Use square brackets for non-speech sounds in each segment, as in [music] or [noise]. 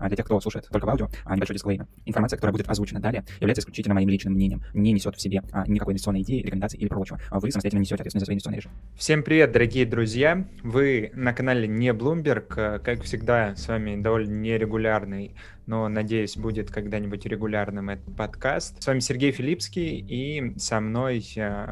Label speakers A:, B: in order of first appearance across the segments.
A: А для тех, кто слушает только в аудио, а, небольшой дисклеймер. Информация, которая будет озвучена далее, является исключительно моим личным мнением, не несет в себе а, никакой инвестиционной идеи, рекомендации или прочего. Вы самостоятельно несете ответственность за свои инвестиционные решения.
B: Всем привет, дорогие друзья! Вы на канале Не Bloomberg. Как всегда, с вами довольно нерегулярный но, надеюсь, будет когда-нибудь регулярным этот подкаст. С вами Сергей Филипский, и со мной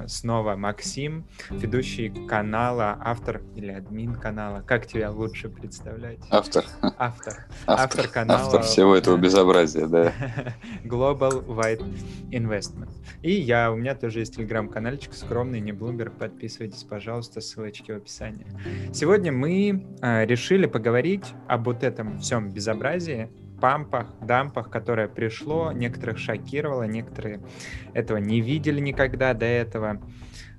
B: снова Максим, ведущий канала, автор или админ канала. Как тебя лучше представлять?
C: Автор.
B: Автор.
C: Автор, автор канала. Автор всего этого безобразия, да. [laughs]
B: Global White Investment. И я, у меня тоже есть телеграм-канальчик скромный, не Bloomberg. Подписывайтесь, пожалуйста, ссылочки в описании. Сегодня мы э, решили поговорить об вот этом всем безобразии, пампах, дампах, которое пришло, некоторых шокировало, некоторые этого не видели никогда до этого.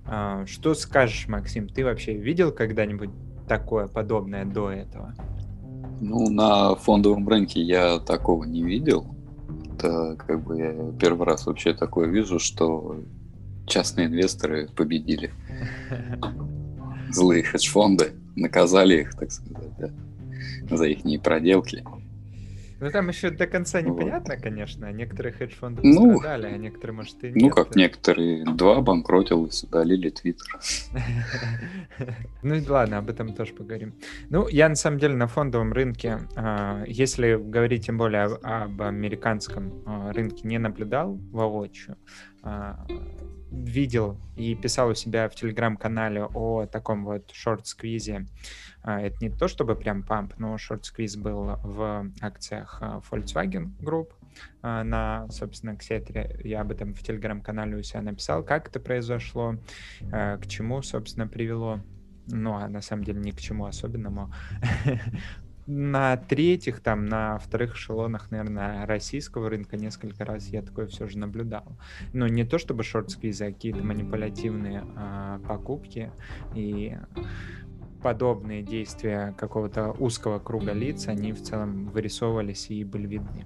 B: А, что скажешь, Максим, ты вообще видел когда-нибудь такое подобное до этого?
C: Ну, на фондовом рынке я такого не видел. Это как бы я первый раз вообще такое вижу, что частные инвесторы победили. [laughs] Злые хедж-фонды наказали их, так сказать, да, за их проделки.
B: Ну там еще до конца непонятно, вот. конечно. Некоторые хедж-фонды ну, пострадали, а некоторые, может, и
C: ну, нет. Ну, как некоторые. Два обанкротилось, удалили твиттер. [laughs]
B: Ну, ладно, об этом тоже поговорим. Ну, я, на самом деле, на фондовом рынке, а, если говорить тем более об американском а, рынке, не наблюдал воочию, а, видел и писал у себя в телеграм-канале о таком вот шорт-сквизе это не то чтобы прям памп, но шорт-сквиз был в акциях а, Volkswagen Group а, на, собственно, Ксетре. Я об этом в телеграм-канале у себя написал, как это произошло, к чему, собственно, привело. Ну, а на самом деле ни к чему особенному. [laughs] на третьих, там, на вторых эшелонах, наверное, российского рынка несколько раз я такое все же наблюдал. Но не то чтобы шорт-сквизы, а какие-то манипулятивные а, покупки и подобные действия какого-то узкого круга лиц, они в целом вырисовывались и были видны.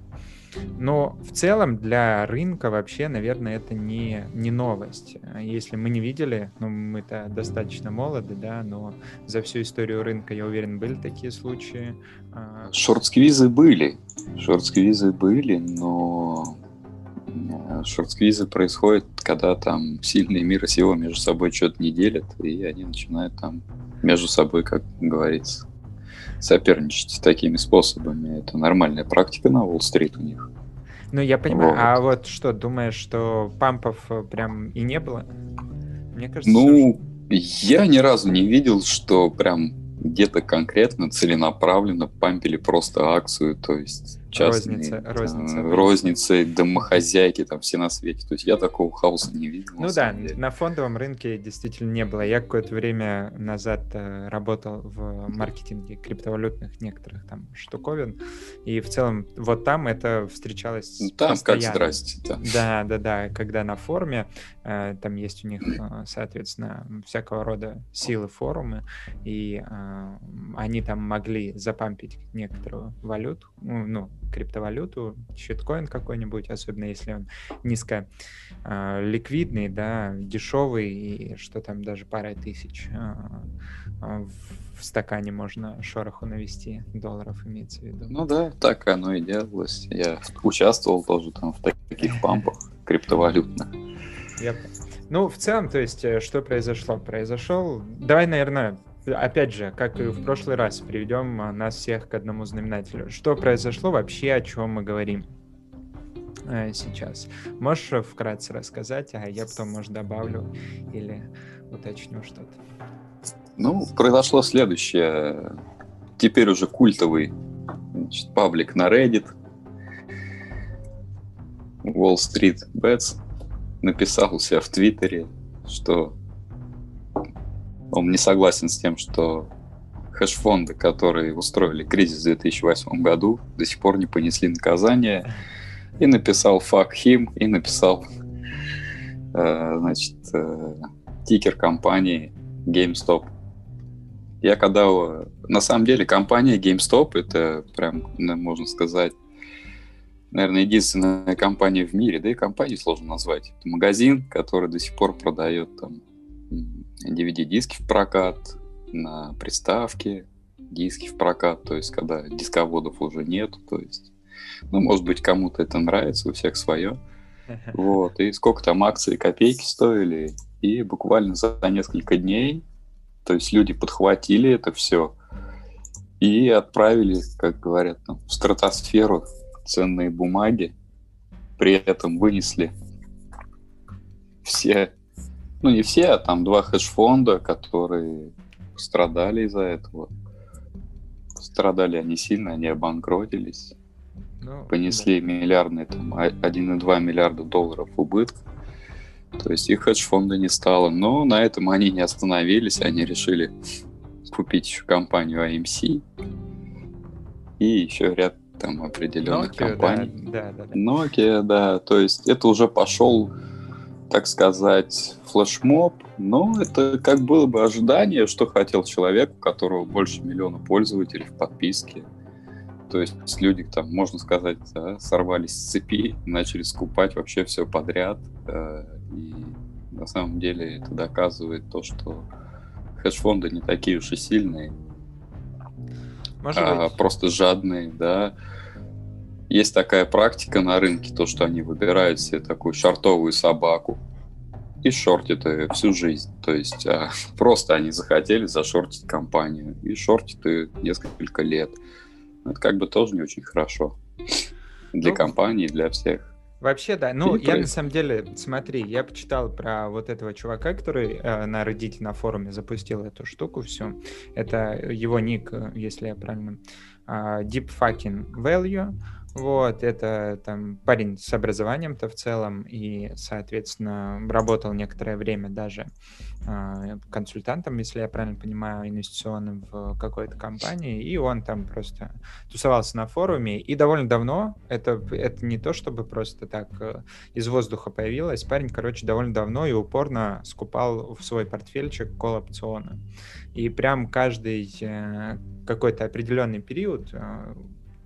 B: Но в целом для рынка вообще, наверное, это не, не новость. Если мы не видели, ну, мы-то достаточно молоды, да, но за всю историю рынка, я уверен, были такие случаи.
C: А, Шорт-сквизы были. Шорт-сквизы были, но шорт-сквизы происходят, когда там сильные мира сего между собой что-то не делят, и они начинают там между собой, как говорится, соперничать такими способами. Это нормальная практика на Уолл-стрит у них.
B: Ну, я понимаю. Вот. А вот что, думаешь, что пампов э, прям и не было?
C: Мне кажется, ну, что... я ни разу не видел, что прям где-то конкретно, целенаправленно пампили просто акцию, то есть частные, там, розница, розницы, домохозяйки, там все на свете. То есть я такого хаоса не видел.
B: Ну да, деле. на фондовом рынке действительно не было. Я какое-то время назад э, работал в маркетинге криптовалютных некоторых там штуковин, и в целом вот там это встречалось ну,
C: Там постоянно. как здрасте. Да.
B: да, да, да, когда на форуме, э, там есть у них, э, соответственно, всякого рода силы форумы, и они там могли запампить некоторую валюту, ну, криптовалюту, щиткоин какой-нибудь, особенно если он низко э, ликвидный, да, дешевый, и что там даже пара тысяч э, в стакане можно шороху навести, долларов имеется в виду.
C: Ну да, так оно и делалось. Я участвовал тоже там в таких пампах криптовалютных.
B: Я... Ну, в целом, то есть, э, что произошло? Произошел... Давай, наверное, опять же, как и в прошлый раз, приведем а, нас всех к одному знаменателю. Что произошло вообще, о чем мы говорим э, сейчас? Можешь вкратце рассказать, а я потом, может, добавлю или уточню что-то.
C: Ну, произошло следующее. Теперь уже культовый значит, паблик на Reddit. Wall Street Bets написал у себя в Твиттере, что он не согласен с тем, что хедж-фонды, которые устроили кризис в 2008 году, до сих пор не понесли наказание. И написал fuck him, и написал э, значит, э, тикер компании GameStop. Я когда... На самом деле компания GameStop это прям, ну, можно сказать, наверное, единственная компания в мире, да и компанию сложно назвать. Это магазин, который до сих пор продает там DVD-диски в прокат, на приставке диски в прокат, то есть когда дисководов уже нет, то есть Ну, может быть, кому-то это нравится, у всех свое. [laughs] Вот, и сколько там акций копейки стоили, и буквально за несколько дней, то есть люди подхватили это все и отправили, как говорят, там, в стратосферу ценные бумаги, при этом вынесли все, ну не все, а там два хедж-фонда, которые страдали из-за этого. Страдали они сильно, они обанкротились. Ну, понесли да. миллиардные, там, 1,2 миллиарда долларов убытка. То есть их хедж-фонда не стало. Но на этом они не остановились, они решили купить еще компанию AMC и еще ряд там определенных Nokia, компаний. Да, да, да. Nokia, да. То есть это уже пошел, так сказать, флешмоб. Но это как было бы ожидание, что хотел человек, у которого больше миллиона пользователей в подписке. То есть люди там, можно сказать, да, сорвались с цепи, начали скупать вообще все подряд. Э, и на самом деле это доказывает то, что хедж-фонды не такие уж и сильные, Может а быть. просто жадные, да. Есть такая практика на рынке, то, что они выбирают себе такую шортовую собаку и шортят ее всю жизнь. То есть а, [laughs] просто они захотели зашортить компанию и шортят ее несколько лет. Это как бы тоже не очень хорошо для ну, компании, для всех.
B: Вообще, да. Ну, я на самом деле, смотри, я почитал про вот этого чувака, который э, на Reddit на форуме запустил эту штуку всю. Это его ник, э, если я правильно... Э, Deep Fucking Value. Вот, это там парень с образованием-то в целом и, соответственно, работал некоторое время даже э, консультантом, если я правильно понимаю, инвестиционным в какой-то компании, и он там просто тусовался на форуме, и довольно давно, это, это не то, чтобы просто так э, из воздуха появилось, парень, короче, довольно давно и упорно скупал в свой портфельчик кол-опционы. И прям каждый э, какой-то определенный период э,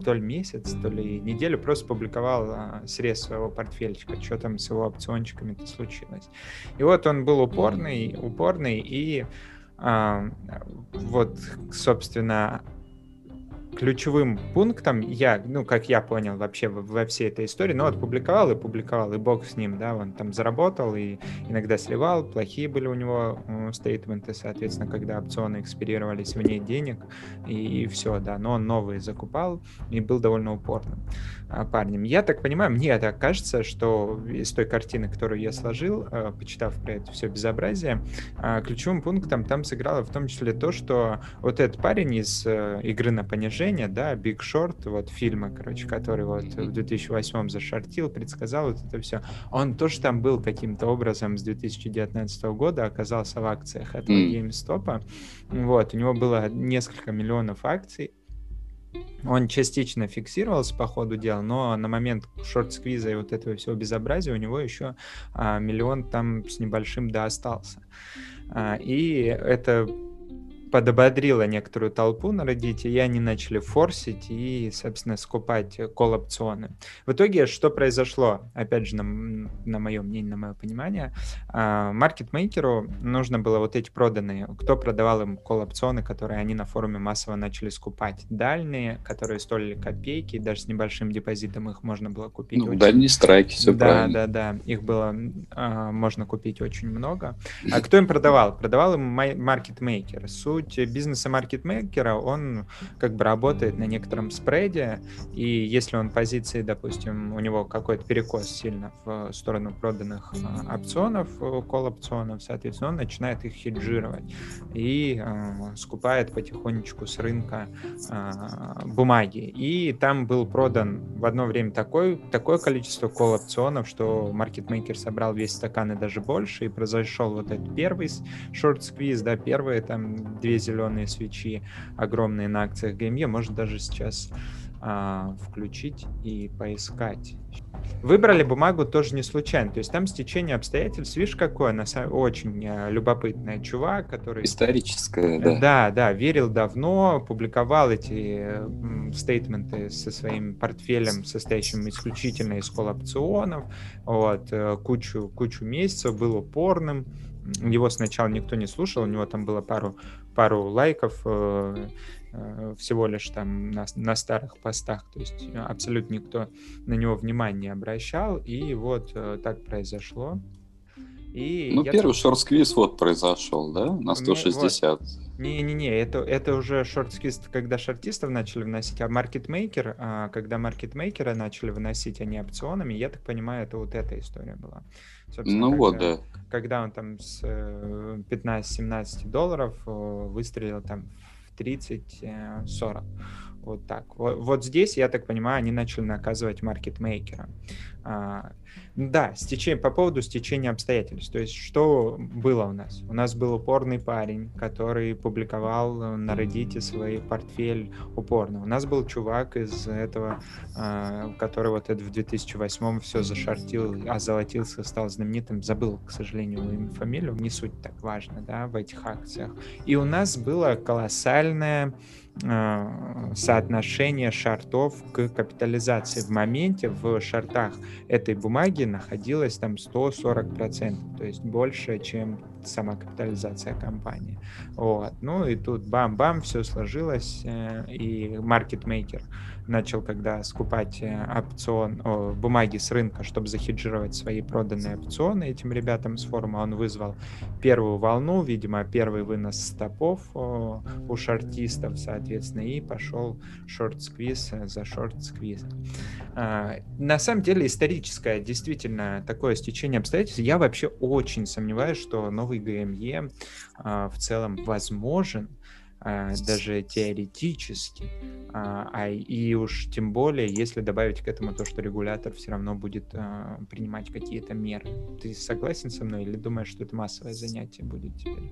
B: то ли месяц, то ли неделю просто публиковал а, срез своего портфельчика, что там с его опциончиками-то случилось. И вот он был упорный, упорный, и а, вот, собственно, ключевым пунктом я, ну, как я понял вообще во, всей этой истории, ну, вот публиковал и публиковал, и бог с ним, да, он там заработал и иногда сливал, плохие были у него э, стейтменты, соответственно, когда опционы экспирировались вне денег, и, и все, да, но он новые закупал и был довольно упорным парнем. Я так понимаю, мне так кажется, что из той картины, которую я сложил, э, почитав про это все безобразие, э, ключевым пунктом там сыграло в том числе то, что вот этот парень из э, игры на понижение да, Big Short, вот фильма, короче, который вот в 2008 зашортил, предсказал вот это все. Он тоже там был каким-то образом с 2019 года, оказался в акциях этого. GameStop. Вот, у него было несколько миллионов акций, он частично фиксировался по ходу дела, но на момент шорт-сквиза и вот этого всего безобразия у него еще а, миллион там с небольшим да остался. А, и это подободрила некоторую толпу на Reddit, и они начали форсить и, собственно, скупать кол-опционы. В итоге что произошло? Опять же, на, на мое мнение, на мое понимание, а, маркетмейкеру нужно было вот эти проданные, кто продавал им кол-опционы, которые они на форуме массово начали скупать. Дальние, которые стоили копейки, даже с небольшим депозитом их можно было купить.
C: Ну, очень... дальние страйки, все
B: да,
C: правильно.
B: Да, да, да, их было, а, можно купить очень много. А кто им продавал? Продавал им маркетмейкер. Суть суть бизнеса маркетмейкера, он как бы работает на некотором спреде, и если он позиции, допустим, у него какой-то перекос сильно в сторону проданных а, опционов, кол-опционов, соответственно, он начинает их хеджировать и э, скупает потихонечку с рынка э, бумаги. И там был продан в одно время такой, такое количество кол-опционов, что маркетмейкер собрал весь стакан и даже больше, и произошел вот этот первый шорт-сквиз, да, первые там две зеленые свечи огромные на акциях ГМЕ, может даже сейчас а, включить и поискать. Выбрали бумагу тоже не случайно, то есть там стечение обстоятельств, видишь, какое, она очень а, любопытная чувак, который...
C: Историческое, да.
B: Да, да, верил давно, публиковал эти стейтменты со своим портфелем, состоящим исключительно из колл-опционов, вот, э, кучу, кучу месяцев, был упорным, его сначала никто не слушал, у него там было пару, пару лайков, э, э, всего лишь там на, на старых постах, то есть абсолютно никто на него внимания не обращал, и вот э, так произошло.
C: И ну, первый так... шорт-сквиз вот произошел, да, на 160.
B: Не-не-не, это, это уже шорт-сквиз, когда шортистов начали вносить, а маркетмейкер, а, когда маркетмейкеры начали выносить, они опционами, я так понимаю, это вот эта история была.
C: Собственно, ну когда, вот, да.
B: Когда он там с 15-17 э, долларов э, выстрелил там в 30-40. Вот так. Вот, вот здесь, я так понимаю, они начали наказывать маркетмейкера. Да, стечение, по поводу стечения обстоятельств. То есть, что было у нас? У нас был упорный парень, который публиковал на Reddit свой портфель упорно. У нас был чувак из этого, а, который вот это в 2008 все зашортил, озолотился, стал знаменитым. Забыл, к сожалению, имя, фамилию. Не суть так важно, да, в этих акциях. И у нас было колоссальное а, соотношение шартов к капитализации. В моменте в шартах этой бумаги находилось там 140%, то есть больше, чем сама капитализация компании. Вот. Ну и тут бам-бам, все сложилось, э, и маркетмейкер начал когда скупать э, опцион, о, бумаги с рынка, чтобы захеджировать свои проданные опционы этим ребятам с форума, он вызвал первую волну, видимо, первый вынос стопов о, у шортистов, соответственно, и пошел шорт-сквиз за шорт-сквиз. А, на самом деле историческое действительно такое стечение обстоятельств. Я вообще очень сомневаюсь, что новый ГМЕ а, в целом возможен, даже теоретически, а, а и уж тем более, если добавить к этому то, что регулятор все равно будет а, принимать какие-то меры. Ты согласен со мной или думаешь, что это массовое занятие будет теперь?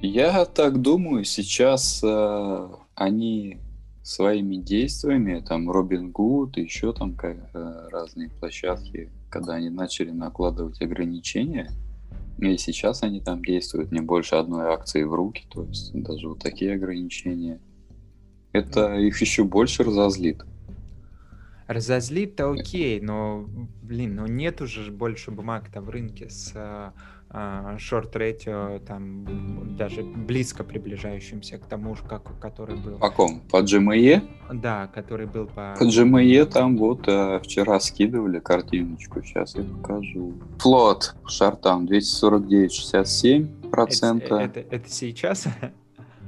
C: Я так думаю, сейчас э, они своими действиями, там Робин Гуд, еще там как, э, разные площадки, когда они начали накладывать ограничения, и сейчас они там действуют не больше одной акции в руки, то есть даже вот такие ограничения. Это их еще больше разозлит.
B: Разозлит-то окей, но, блин, ну нет уже больше бумаг-то в рынке с э, шорт-ретио, там даже близко приближающимся к тому, как, который был.
C: По ком? По GME?
B: Да, который был по...
C: По GME там вот а, вчера скидывали картиночку, сейчас я покажу. Флот шортам 249,67 процента.
B: Это, это, это сейчас?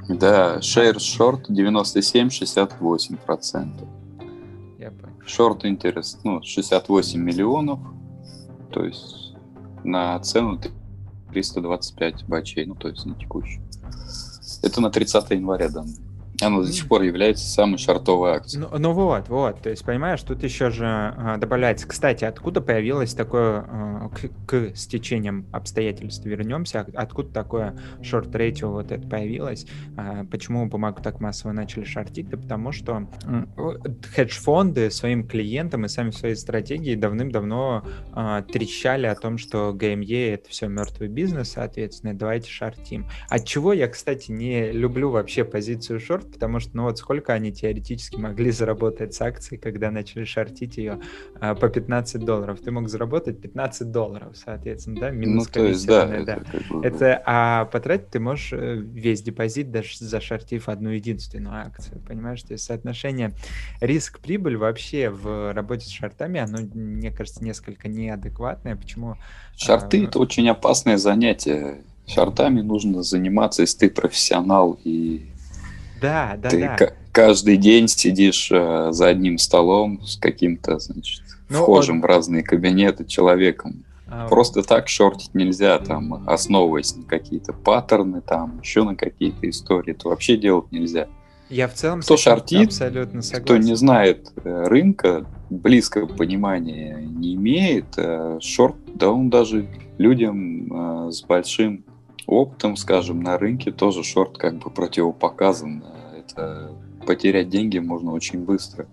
C: Да, шейр шорт 97,68 процентов. Я понял. Шорт интерес, ну, 68 миллионов, то есть на цену 325 бачей, ну то есть на текущий. Это на 30 января данные. Она до сих пор является самой шартовой акцией.
B: Ну, ну вот, вот. То есть, понимаешь, тут еще же а, добавляется. Кстати, откуда появилось такое а, к, к стечениям обстоятельств вернемся? Откуда такое шорт-рейтио вот это появилось? А, почему бумагу так массово начали шортить? Да потому что хедж-фонды своим клиентам и сами своей стратегии давным-давно а, трещали о том, что ГМЕ это все мертвый бизнес, соответственно, давайте шортим. От чего я, кстати, не люблю вообще позицию шорт, потому что, ну вот сколько они теоретически могли заработать с акцией, когда начали шортить ее а, по 15 долларов. Ты мог заработать 15 долларов, соответственно, да, минус ну, то есть, да, да. Это, как бы... это, а потратить ты можешь э, весь депозит, даже зашортив одну единственную акцию, понимаешь? То есть соотношение риск-прибыль вообще в работе с шортами, оно, мне кажется, несколько неадекватное. Почему?
C: Шорты а... — это очень опасное занятие. Шортами нужно заниматься, если ты профессионал и
B: да, да,
C: Ты
B: да.
C: каждый день сидишь э, за одним столом с каким-то, значит, ну, вхожим он... в разные кабинеты человеком. А, Просто так шортить нельзя, там, основываясь на какие-то паттерны, там, еще на какие-то истории. Это вообще делать нельзя.
B: Я в целом
C: кто шортит, абсолютно согласен. кто не знает э, рынка, близкого понимания не имеет, э, шорт, да он даже людям э, с большим опытом, скажем, на рынке тоже шорт как бы противопоказан. Это потерять деньги можно очень быстро.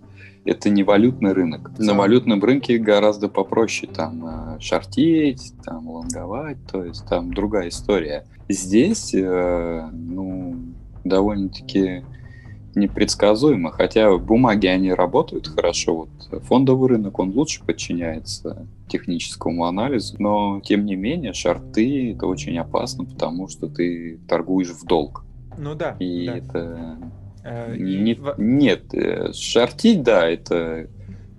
C: Это не валютный рынок. Да. На валютном рынке гораздо попроще там э, шортить, там лонговать, то есть там другая история. Здесь, э, ну, довольно-таки непредсказуемо, хотя бумаги, они работают хорошо. Вот фондовый рынок, он лучше подчиняется техническому анализу, но, тем не менее, шарты — это очень опасно, потому что ты торгуешь в долг.
B: Ну да.
C: И
B: да.
C: это...
B: Э,
C: Не-
B: и
C: Нет, э, шортить, да, это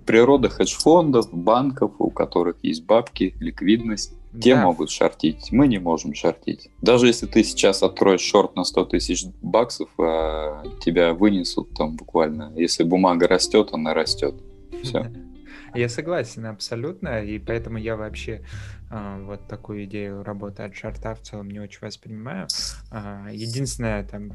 C: природа хедж-фондов, банков, у которых есть бабки, ликвидность. Те
B: да,
C: могут шортить, мы не можем шортить. Даже если ты сейчас откроешь шорт на 100 тысяч баксов, а, тебя вынесут там буквально. Если бумага растет, она растет. Все. [laughs]
B: Я согласен абсолютно, и поэтому я вообще вот такую идею работы от шарта в целом не очень воспринимаю. А, единственное, там,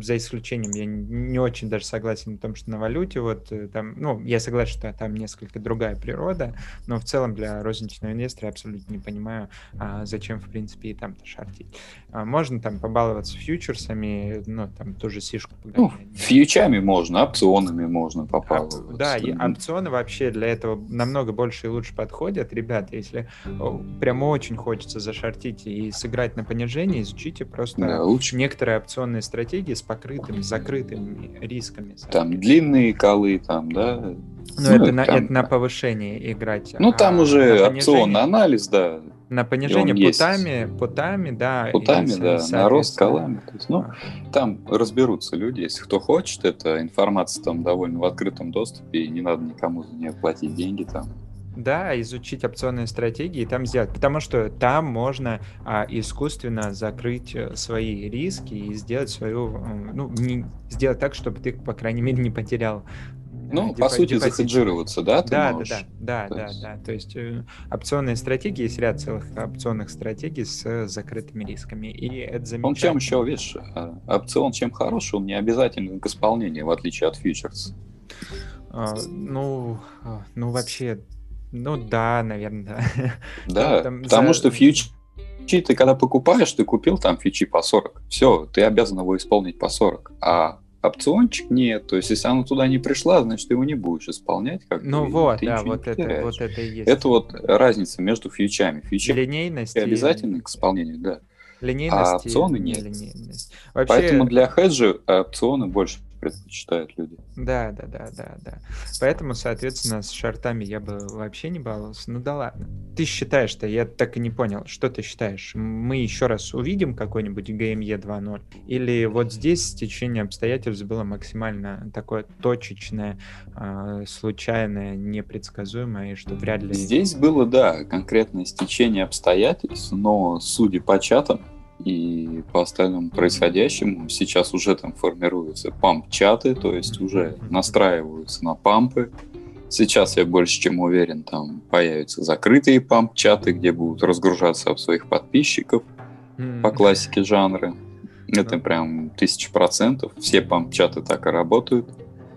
B: за исключением, я не очень даже согласен в том, что на валюте, вот э, там, ну, я согласен, что там несколько другая природа, но в целом для розничного инвестора я абсолютно не понимаю, а, зачем, в принципе, и там-то шортить. А, можно там побаловаться фьючерсами, ну, там, ту же сишку
C: Ну, фьючами можно, опционами можно
B: Оп-
C: попаловаться.
B: А, Да, и опционы вообще для этого намного больше и лучше подходят. Ребят, если о, прям очень хочется зашортить и сыграть на понижение, изучите просто
C: Да, лучше
B: некоторые опционные стратегии с покрытыми, закрытыми рисками.
C: там длинные колы, там, да.
B: Ну,
C: ну,
B: это, на,
C: там-
B: это на повышение играть.
C: Ну, там
B: а
C: уже
B: на понижение-
C: опционный анализ, да,
B: На понижение
C: он есть.
B: путами, путами, да. и
C: путами,
B: со-
C: да, на рост колами. То есть, ну,
B: а,
C: там разберутся люди, если кто хочет, эта информация там довольно в открытом доступе, и не надо никому за нее платить деньги там.
B: Да, изучить опционные стратегии и там сделать, потому что там можно а, искусственно закрыть э, свои риски и сделать свою, ну, не, сделать так, чтобы ты, по крайней мере, не потерял. э,
C: Ну, по сути,
B: депозит.
C: захеджироваться, да, ты
B: Да, да,
C: можешь?
B: да, да, да,
C: есть-
B: да. То есть э, опционные стратегии, есть ряд целых опционных стратегий с э, закрытыми рисками. И это
C: Он
B: замечательно.
C: чем еще, видишь, а, опцион чем хороший, он не обязательно к исполнению, в отличие от фьючерс.
B: А, ну, а, ну, вообще, ну да, наверное, [laughs] да.
C: Да,
B: там
C: потому
B: за-
C: что фьючи ты когда покупаешь, ты купил там фьючи по 40. Все, ты обязан его исполнить по 40. А опциончик нет. То есть, если она туда не пришла, значит, ты его не будешь исполнять. Как
B: Ну
C: и
B: вот,
C: ты
B: да, вот это, вот это и есть.
C: Это вот разница между фьючами. Фьючи
B: линейность и-
C: обязательны к исполнению, да.
B: Линейность
C: а
B: и
C: опционы нет.
B: Вообще,
C: Поэтому для хеджа опционы больше предпочитают люди.
B: да, да, да, да, да. Поэтому, соответственно, с шартами я бы вообще не баловался. Ну да ладно. Ты считаешь-то, я так и не понял, что ты считаешь? Мы еще раз увидим какой-нибудь GME 2.0? Или вот здесь стечение обстоятельств было максимально такое точечное, а, случайное, непредсказуемое, и что вряд ли...
C: Здесь было, да, конкретное стечение обстоятельств, но судя по чатам и по остальному происходящему, сейчас уже там формируются памп-чаты, то есть уже настраиваются на пампы. Сейчас я больше чем уверен, там появятся закрытые памп-чаты, где будут разгружаться об своих подписчиков по классике жанра. Это прям тысяча процентов. Все памп-чаты так и работают.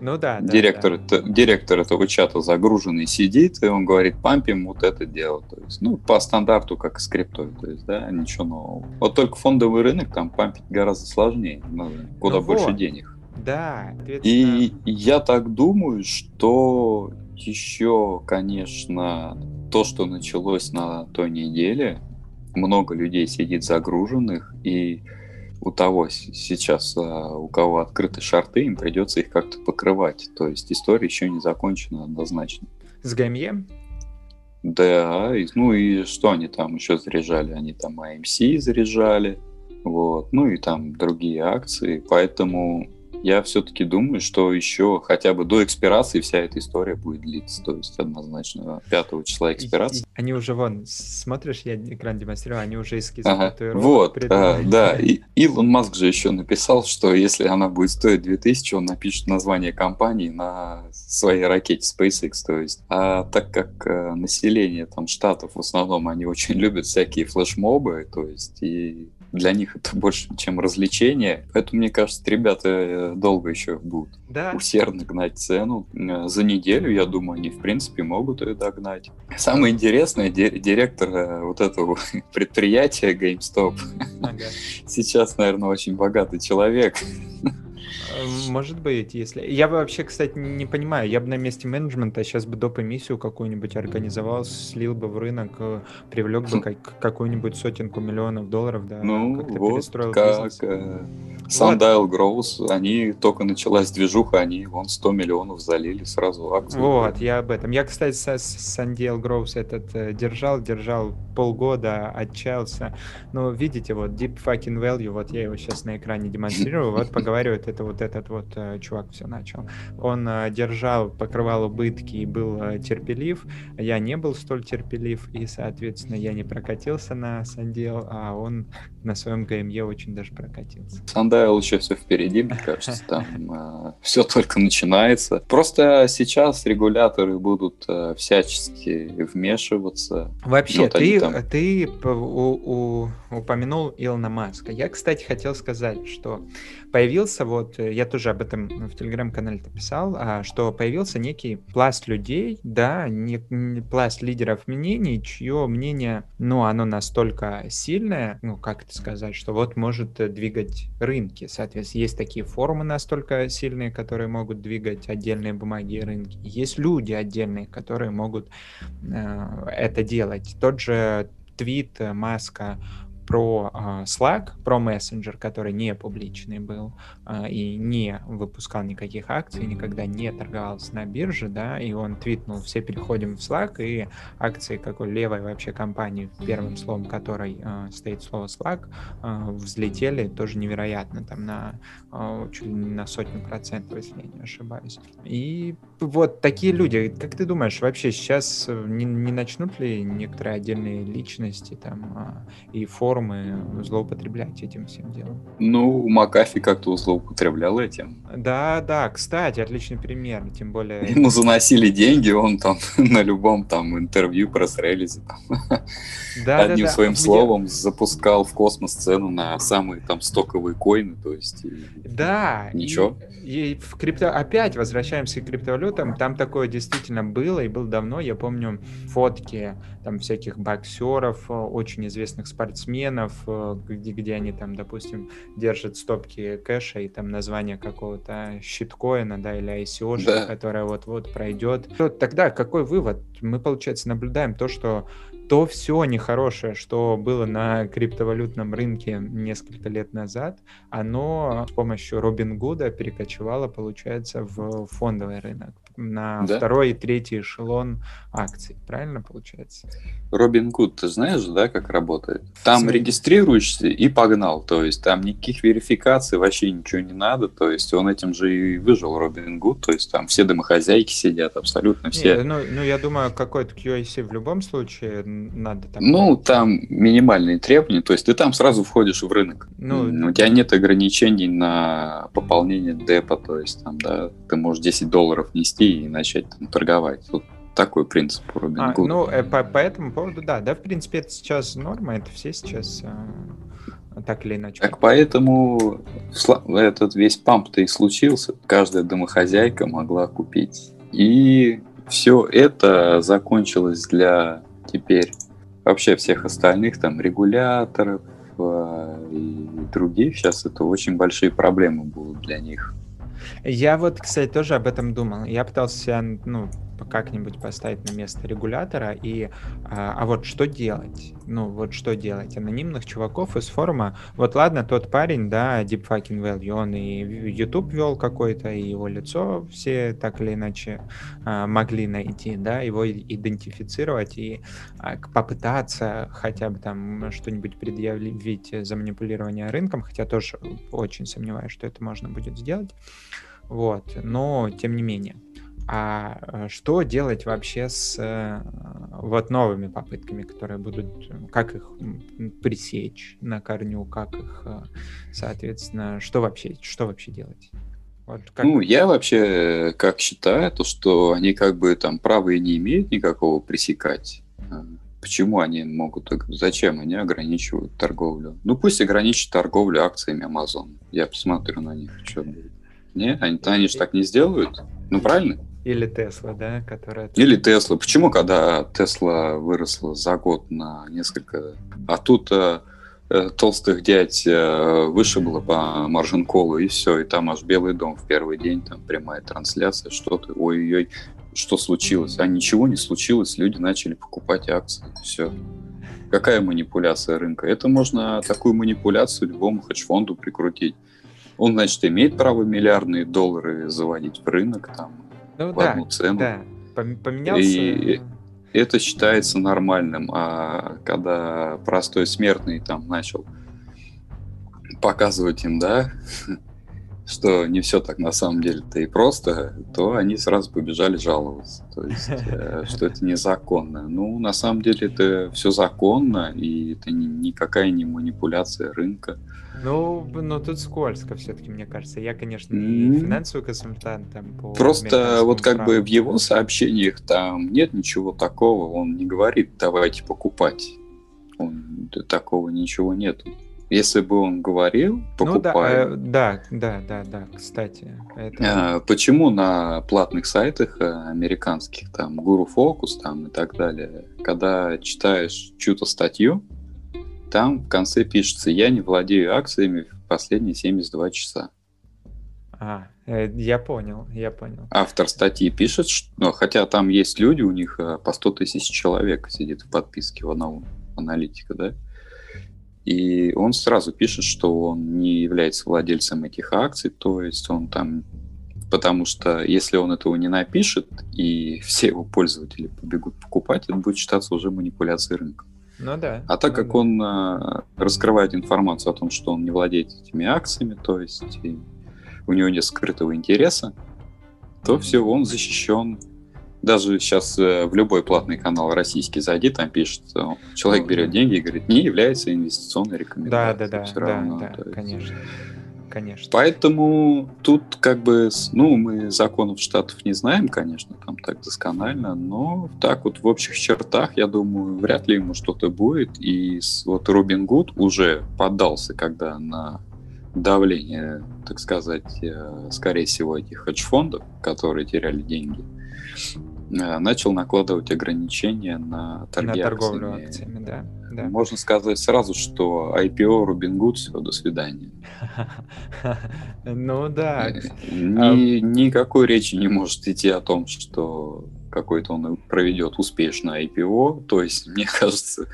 B: Ну да, да,
C: директор,
B: да.
C: это- директор этого чата загруженный сидит, и он говорит, пампим вот это дело. То есть, ну, по стандарту, как с криптой, то есть, да, ничего нового. Вот только фондовый рынок там пампить гораздо сложнее, надо куда
B: Ну
C: больше
B: вот.
C: денег.
B: Да,
C: И я так думаю, что еще, конечно, то, что началось на той неделе, много людей сидит загруженных, и у того сейчас, а, у кого открыты шарты, им придется их как-то покрывать. То есть история еще не закончена однозначно.
B: с GME
C: Да, и- ну и что они там еще заряжали? Они там AMC заряжали, вот, ну и там другие акции, поэтому я все-таки думаю, что еще хотя бы до экспирации вся эта история будет длиться, то есть однозначно 5 числа экспирации.
B: Они уже, вон, смотришь, я экран демонстрирую, они уже эскизы
C: Ага, Вот, а, да, [laughs] и Илон Маск же еще написал, что если она будет стоить 2000, он напишет название компании на своей ракете SpaceX, то есть. А так как э, население там штатов в основном, они очень любят всякие флешмобы, то есть и для них это больше, чем развлечение. Поэтому, мне кажется, ребята э, долго еще будут
B: Да,
C: усердно гнать цену. Э, За неделю, я думаю, они, в принципе, могут ее догнать. Самое интересное, ди- директор э, вот этого [laughs] предприятия GameStop
B: ага. [laughs]
C: сейчас, наверное, очень богатый человек. [laughs]
B: Может быть, если... Я вообще, кстати, не понимаю. Я бы на месте менеджмента сейчас бы доп. эмиссию какую-нибудь организовал, слил бы в рынок, э, привлек бы как, какую-нибудь сотенку миллионов долларов, да,
C: ну, как-то вот перестроил как. Э, Sundial Growth, они только началась движуха, они вон 100 миллионов залили сразу акции.
B: Вот, я об этом. Я, кстати, с Sundial Growth этот э, держал, держал полгода, отчаялся. Но видите, вот Deep Fucking Value, вот я его сейчас на экране демонстрирую, вот [laughs] поговаривает, это вот этот вот э, чувак все начал. Он э, держал, покрывал убытки и был э, терпелив. Я не был столь терпелив, и, соответственно, я не прокатился на Sundial, а он на своем ГМЕ очень даже прокатился.
C: Sundial еще все впереди, мне кажется, [laughs] там все только начинается. Просто сейчас регуляторы будут всячески вмешиваться.
B: Вообще, ты, ты упомянул Илона Маска. Я, кстати, хотел сказать, что появился вот, э, я тоже об этом в телеграм-канале писал, а, что появился некий пласт людей, да, не, не пласт лидеров мнений, чье мнение, ну, оно настолько сильное, ну, как это сказать, что вот может э, двигать рынки. Соответственно, есть такие форумы настолько сильные, которые могут двигать отдельные бумаги и рынки. Есть люди отдельные, которые могут э, это делать. Тот же твит э, Маска про uh, Slack, про мессенджер, который не публичный был uh, и не выпускал никаких акций, никогда не торговался на бирже, да, и он твитнул, все переходим в Slack, и акции какой левой вообще компании, первым словом которой uh, стоит слово Slack, взлетели тоже невероятно, там на чуть ли не на сотню процентов, если я не ошибаюсь. И вот такие люди, как ты думаешь, вообще сейчас не, не начнут ли некоторые отдельные личности там и форумы форумы злоупотреблять этим всем делом.
C: Ну, Макафи как-то злоупотреблял этим.
B: Да, да, кстати, отличный пример, тем более... [laughs]
C: Ему заносили деньги, он там [laughs] на любом там интервью, пресс-релизе [laughs] да, одним да, да. своим словом запускал в космос цену на самые там стоковые коины, то есть...
B: Да.
C: Ничего.
B: И, и в крипто... Опять возвращаемся к криптовалютам, там такое действительно было, и было давно, я помню фотки там всяких боксеров, очень известных спортсменов, доменов, э, где, где они там, допустим, держат стопки кэша и там название какого-то щиткоина, да, или ICO, да. которая вот-вот пройдет. То тогда какой вывод? Мы, получается, наблюдаем то, что то все нехорошее, что было на криптовалютном рынке несколько лет назад, оно с помощью Робин Гуда перекочевало, получается, в фондовый рынок на да? второй и третий эшелон акций. Правильно получается?
C: Робин Гуд, ты знаешь, да, как работает? Там Смотри. регистрируешься и погнал. То есть там никаких верификаций, вообще ничего не надо. То есть он этим же и выжил, Робин Гуд. То есть там все домохозяйки сидят, абсолютно все.
B: Не, ну, ну, я думаю, какой-то QIC в любом случае надо
C: там... Ну, там минимальные требования. То есть ты там сразу входишь в рынок. Ну, У тебя нет ограничений на пополнение депа. То есть там, да, ты можешь 10 долларов нести и начать там, торговать. Вот такой принцип у Робин а,
B: Ну, э, по, по этому поводу, да. Да, в принципе, это сейчас норма, это все сейчас э, так или иначе.
C: Так поэтому этот весь памп-то и случился. Каждая домохозяйка могла купить. И все это закончилось для теперь вообще всех остальных там регуляторов э, и других. Сейчас это очень большие проблемы будут для них.
B: Я вот, кстати, тоже об этом думал. Я пытался ну, как-нибудь поставить на место регулятора. И, а, а вот что делать? Ну, вот что делать? Анонимных чуваков из форума. Вот ладно, тот парень, да, Deep Fucking Value, он и YouTube вел какой-то, и его лицо все так или иначе а, могли найти, да, его идентифицировать и а, попытаться хотя бы там что-нибудь предъявить за манипулирование рынком, хотя тоже очень сомневаюсь, что это можно будет сделать. Вот, но тем не менее. А э, что делать вообще с э, вот новыми попытками, которые будут, как их пресечь на корню, как их, э, соответственно, что вообще, что вообще делать?
C: Вот как... Ну, я вообще как считаю, то, что они как бы там права и не имеют никакого пресекать. Почему они могут, зачем они ограничивают торговлю? Ну, пусть ограничат торговлю акциями Amazon. Я посмотрю на них, что будет. Не, они, они же так не сделают. Ну, правильно?
B: Или Тесла, да, которая...
C: Или Тесла. Почему, когда Тесла выросла за год на несколько... А тут э, э, толстых дядь э, вышибло по маржин-колу, и все, и там аж Белый дом в первый день, там прямая трансляция, что-то, ой-ой-ой, что случилось? А ничего не случилось, люди начали покупать акции, все. Какая манипуляция рынка? Это можно такую манипуляцию любому хедж-фонду прикрутить. Он, значит, имеет право миллиардные доллары заводить в рынок там,
B: Ну
C: в
B: да,
C: одну цену.
B: да. Пом- Поменялся...
C: И- Это считается нормальным. А когда простой смертный там начал показывать им, да, [laughs] что не все так на самом деле-то и просто, то они сразу побежали жаловаться. То есть, [laughs] э, что это незаконно. Ну, на самом деле это все законно, и это ни- никакая не манипуляция рынка.
B: Ну, б- ну тут скользко все-таки, мне кажется. Я, конечно, не финансовый консультант там по
C: Просто вот как
B: американскому
C: бы
B: праву.
C: в его сообщениях там нет ничего такого, он не говорит давайте покупать. Он, такого ничего нету. Если бы он говорил,
B: Ну да,
C: покупай.
B: э, да, да, да, да, кстати. Это...
C: А, Почему на платных сайтах э, американских, там, Guru Focus там, и так далее, когда читаешь чью-то статью, там в конце пишется «Я не владею акциями в последние 72 часа».
B: А, э, я понял, я понял.
C: Автор статьи пишет, что, ну, хотя там есть люди, у них по 100 тысяч человек сидит в подписке в аналитика, да, и он сразу пишет, что он не является владельцем этих акций, то есть он там, потому что если он этого не напишет, и [laughs] все его пользователи побегут покупать, это будет считаться уже манипуляцией рынка.
B: Ну да.
C: А так
B: ну
C: как
B: да.
C: он э, раскрывает информацию о том, что он не владеет этими акциями, то есть у него нет скрытого интереса, то все, он защищен. Даже сейчас э, в любой платный канал российский зайди, там пишет, э, человек берет
B: да.
C: деньги и говорит, не является инвестиционной
B: Да,
C: рекомендацией.
B: да, да,
C: Всё
B: да,
C: равно,
B: да,
C: есть.
B: конечно. Конечно.
C: Поэтому тут как бы, ну, мы законов штатов не знаем, конечно, там так досконально, но так вот в общих чертах, я думаю, вряд ли ему что-то будет. И вот Робин Гуд уже поддался, когда на давление, так сказать, э, скорее всего, этих хедж-фондов, которые теряли деньги, начал накладывать ограничения на
B: На торговлю
C: акциями.
B: акциями, да. да.
C: Можно сказать сразу, что IPO Робин Гуд, все, до свидания. [laughs]
B: Ну да.
C: Э, Ни- никакой речи не может идти о том, что какой-то он проведет успешно IPO. То есть, мне [laughs] кажется,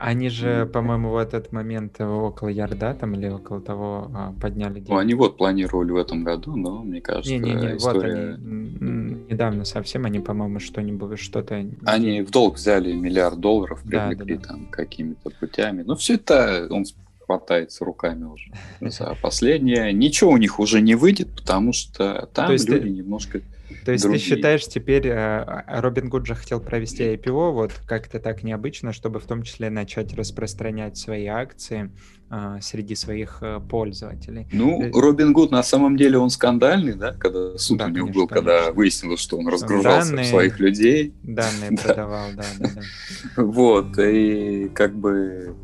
B: Они же, по-моему, в этот момент около ярда там или около того а, подняли
C: ну,
B: деньги.
C: они вот планировали в этом году, но мне кажется,
B: Не-не-не, вот
C: история...
B: они м, м, недавно совсем, они, по-моему, что-нибудь, что-то...
C: Они в долг взяли миллиард долларов,
B: Да,
C: привлекли
B: да, да.
C: там какими-то путями. Ну, все это он хватается руками уже [laughs] за последнее. Ничего у них уже не выйдет, потому что там
B: То есть ты-
C: люди немножко...
B: То есть
C: другие.
B: ты считаешь, теперь э, Робин Гуд же хотел провести IPO вот как-то так необычно, чтобы в том числе начать распространять свои акции а, среди своих э, пользователей.
C: Ну, Робин Гуд на самом деле он скандальный, да, когда суд
B: Да,
C: у него
B: конечно,
C: был, когда
B: конечно.
C: выяснилось, что он разгружался
B: Данные.
C: своих людей.
B: Данные [laughs]
C: Да.
B: продавал, да, да, да.
C: Вот, и как бы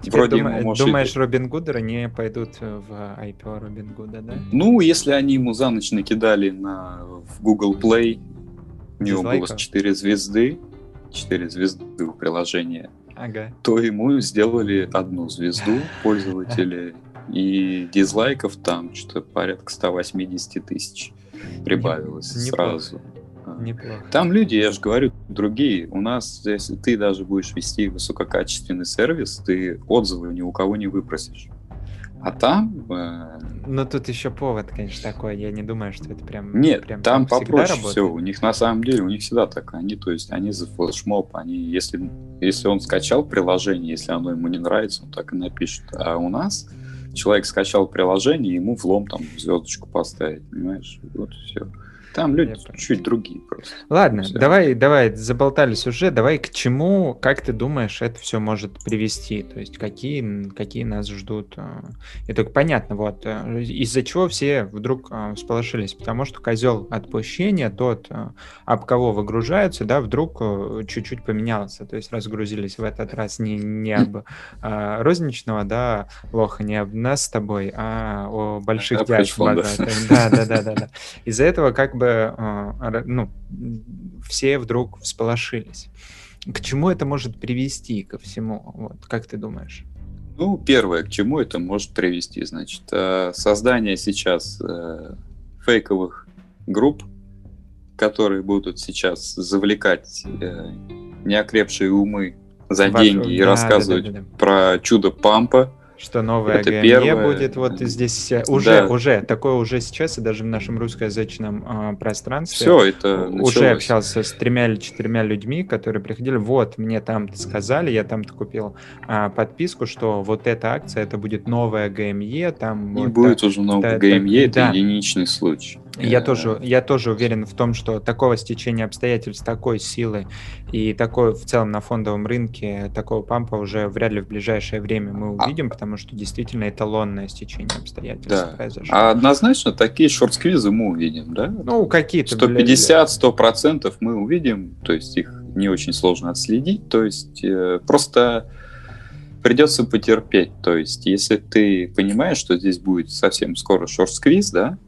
B: Теперь
C: вроде
B: дума-
C: ему, может, и-
B: думаешь, Робин Гудеры не пойдут в IPO Робин Гуда, да?
C: Ну, если они ему за ночь накидали на, в Google Play, у него было
B: Дизлайков?
C: 4 звезды, 4 звезды в приложении,
B: Ага.
C: то ему сделали одну звезду [laughs] пользователи, и дизлайков там что-то порядка 180 тысяч прибавилось
B: Не-
C: сразу. А.
B: Неплохо.
C: Там люди, я же говорю, другие. У нас, если ты даже будешь вести высококачественный сервис, ты отзывы ни у кого не выпросишь. А там... э,
B: Ну, тут еще повод, конечно, такой. Я не думаю, что это прям...
C: нет,
B: прям
C: там попроще
B: работает.
C: все. У них на самом деле, у них всегда так. Они, то есть, они за флешмоб. Они, если, если он скачал приложение, если оно ему не нравится, он так и напишет. А у нас человек скачал приложение, ему влом там звездочку поставить, понимаешь? Вот все. Там люди
B: Я
C: чуть другие просто.
B: Ладно,
C: Всё.
B: давай, давай, заболтались уже. Давай к чему, как ты думаешь, это все может привести? То есть какие, какие нас ждут? э, И только понятно, вот э, из-за чего все вдруг э, всполошились, потому что козел отпущения, тот, э, об кого выгружаются, да, вдруг э, чуть-чуть поменялся. То есть разгрузились в этот раз не, не об э, розничного, да, лоха, не об нас с тобой, а о больших дядь да, да, да, да. Из-за этого как бы, ра- ну, все вдруг всполошились. к чему это может привести ко всему? Вот, как ты думаешь?
C: Ну, первое, к чему это может привести, значит, э, создание сейчас э, фейковых групп, которые будут сейчас завлекать э, неокрепшие умы за
B: Ваш-
C: деньги и
B: да,
C: рассказывать
B: да, да, да.
C: про чудо пампа.
B: Что новое
C: Это
B: ГМЕ
C: первое.
B: будет вот здесь э, уже,
C: Да.
B: уже, такое уже сейчас, и даже в нашем русскоязычном а, пространстве.
C: Все это
B: уже
C: началось.
B: общался с тремя или четырьмя людьми, которые приходили, вот, мне там сказали, я там купил а, подписку, что вот эта акция, это будет новая ГМЕ, там...
C: Не
B: вот
C: будет
B: так.
C: уже много
B: да,
C: ГМЕ,
B: да.
C: это единичный случай.
B: Я тоже, я тоже уверен в том, что такого стечения обстоятельств, такой силы и такой в целом на фондовом рынке такого пампа уже вряд ли в ближайшее время мы
C: А-
B: увидим, потому что действительно эталонное стечение обстоятельств
C: Да.
B: произошло.
C: А однозначно такие шорт-сквизы мы увидим, да?
B: Ну, какие-то... бля-
C: 150-100% мы увидим, то есть их не очень сложно отследить, то есть э, просто придется потерпеть. То есть если ты понимаешь, что здесь будет совсем скоро шорт-сквиз, да,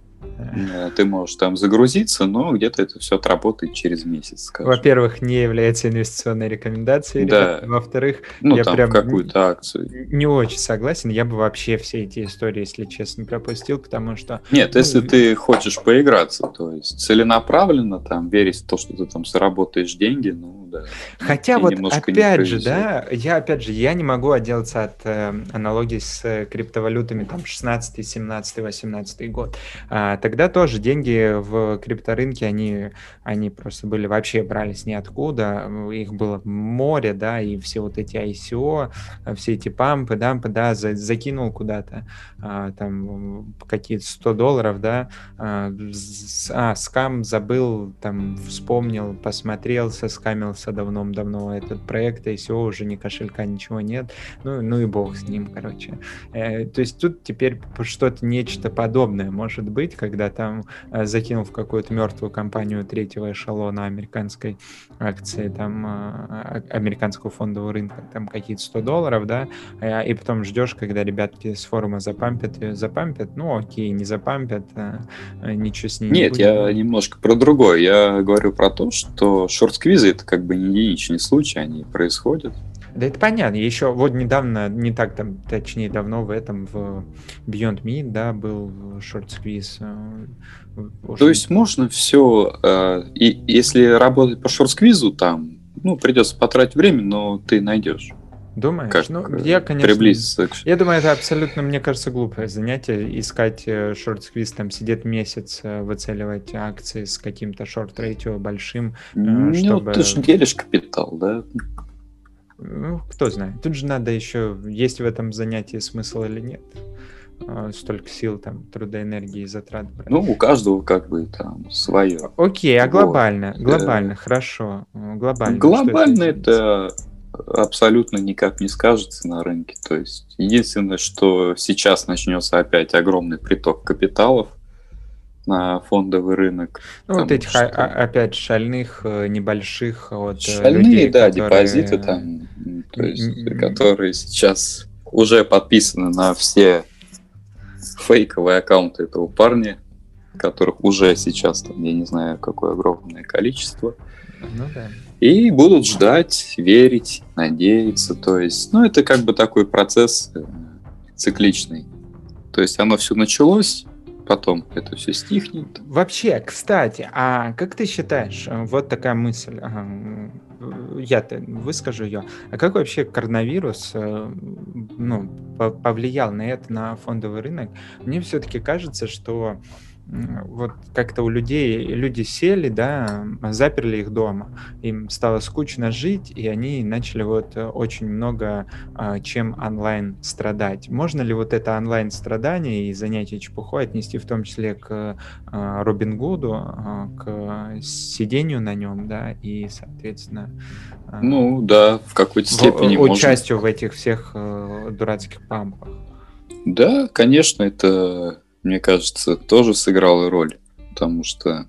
C: ты можешь там загрузиться, но где-то это все отработает через месяц, скажем.
B: Во-первых, не является инвестиционной рекомендацией.
C: Да.
B: Во-вторых,
C: ну,
B: я
C: там
B: прям
C: какую-то акцию.
B: не очень согласен. Я бы вообще все эти истории, если честно, пропустил, потому что
C: Нет,
B: Ну,
C: если ты хочешь поиграться, то есть целенаправленно там верить в то, что ты там заработаешь деньги, ну да.
B: Хотя вот опять же, да, я опять же, я не могу отделаться от э, аналогии с э, криптовалютами там 16, 17, 18 год. А, тогда тоже деньги в крипторынке, они, они просто были вообще брались ниоткуда, их было море, да, и все вот эти ICO, все эти пампы, дампы, да, за- закинул куда-то а, там какие-то 100 долларов, да, а, а, скам забыл, там, вспомнил, посмотрел, соскамился давно-давно этот проект, и все, уже ни кошелька, ничего нет, ну, ну и бог с ним, короче. Э, то есть тут теперь что-то, нечто подобное может быть, когда там э, закинул в какую-то мертвую компанию третьего эшелона американской акции, там, а, а- американского фондового рынка, там какие-то 100 долларов, да, а, и потом ждешь, когда ребятки с форума запампят ее, запампят, ну окей, не запампят, а, а, ничего с ней не
C: Нет,
B: будет.
C: я немножко про другое. Я говорю про то, что шорт-сквизы это как бы не единичный случай, они происходят.
B: Да это понятно. Еще вот недавно, не так там, точнее давно в этом, в Beyond Meat, да, был шорт-сквиз. э,
C: То есть можно все, и если работать по шорт-сквизу, там, ну, придется потратить время, но ты найдешь,
B: Думаешь?
C: как
B: ну,
C: э,
B: я, конечно,
C: приблизиться к
B: Я думаю, это абсолютно, мне кажется, глупое занятие. Искать э, шорт-сквиз, там, сидеть месяц, э, выцеливать акции с каким-то short ratio большим.
C: Ну,
B: чтобы-
C: ты же делишь капитал, да?
B: Ну, кто знает. Тут же надо еще, есть в этом занятии смысл или нет. Столько сил, там, труда, энергии затрат. брать.
C: Ну, у каждого как бы там свое.
B: Окей, а
C: вот.
B: глобально? Глобально, хорошо. Глобально.
C: Глобально
B: изменится?
C: это абсолютно никак не скажется на рынке. То есть единственное, что сейчас начнется опять огромный приток капиталов на фондовый рынок.
B: Ну, вот этих, а-
C: что-
B: а- опять, шальных, э, небольших вот, э,
C: Шальные,
B: людей,
C: да,
B: которые,
C: депозиты там, то есть, которые сейчас уже подписаны на все фейковые аккаунты этого парня, которых уже сейчас там, я не знаю, какое огромное количество.
B: Ну да.
C: И будут ждать, верить, надеяться. То есть, ну, это как бы такой процесс э, цикличный. То есть оно все началось, потом это все стихнет.
B: Вообще, кстати, а как ты считаешь, э, вот такая мысль, м, я-то выскажу ее, а как вообще коронавирус э, ну, по- повлиял на это, на фондовый рынок? Мне все-таки кажется, что вот как-то у людей, люди сели, да, заперли их дома, им стало скучно жить, и они начали вот э, очень много а, чем онлайн страдать. Можно ли вот это онлайн страдание и занятие чепухой отнести в том числе к а, Робин Гуду, а, к сидению на нем, да, и, соответственно,
C: Ну, да, в какой-то
B: в-
C: степени можно.
B: участию в этих всех э, дурацких пампах.
C: Да, конечно, это, мне кажется, тоже сыграло роль, потому что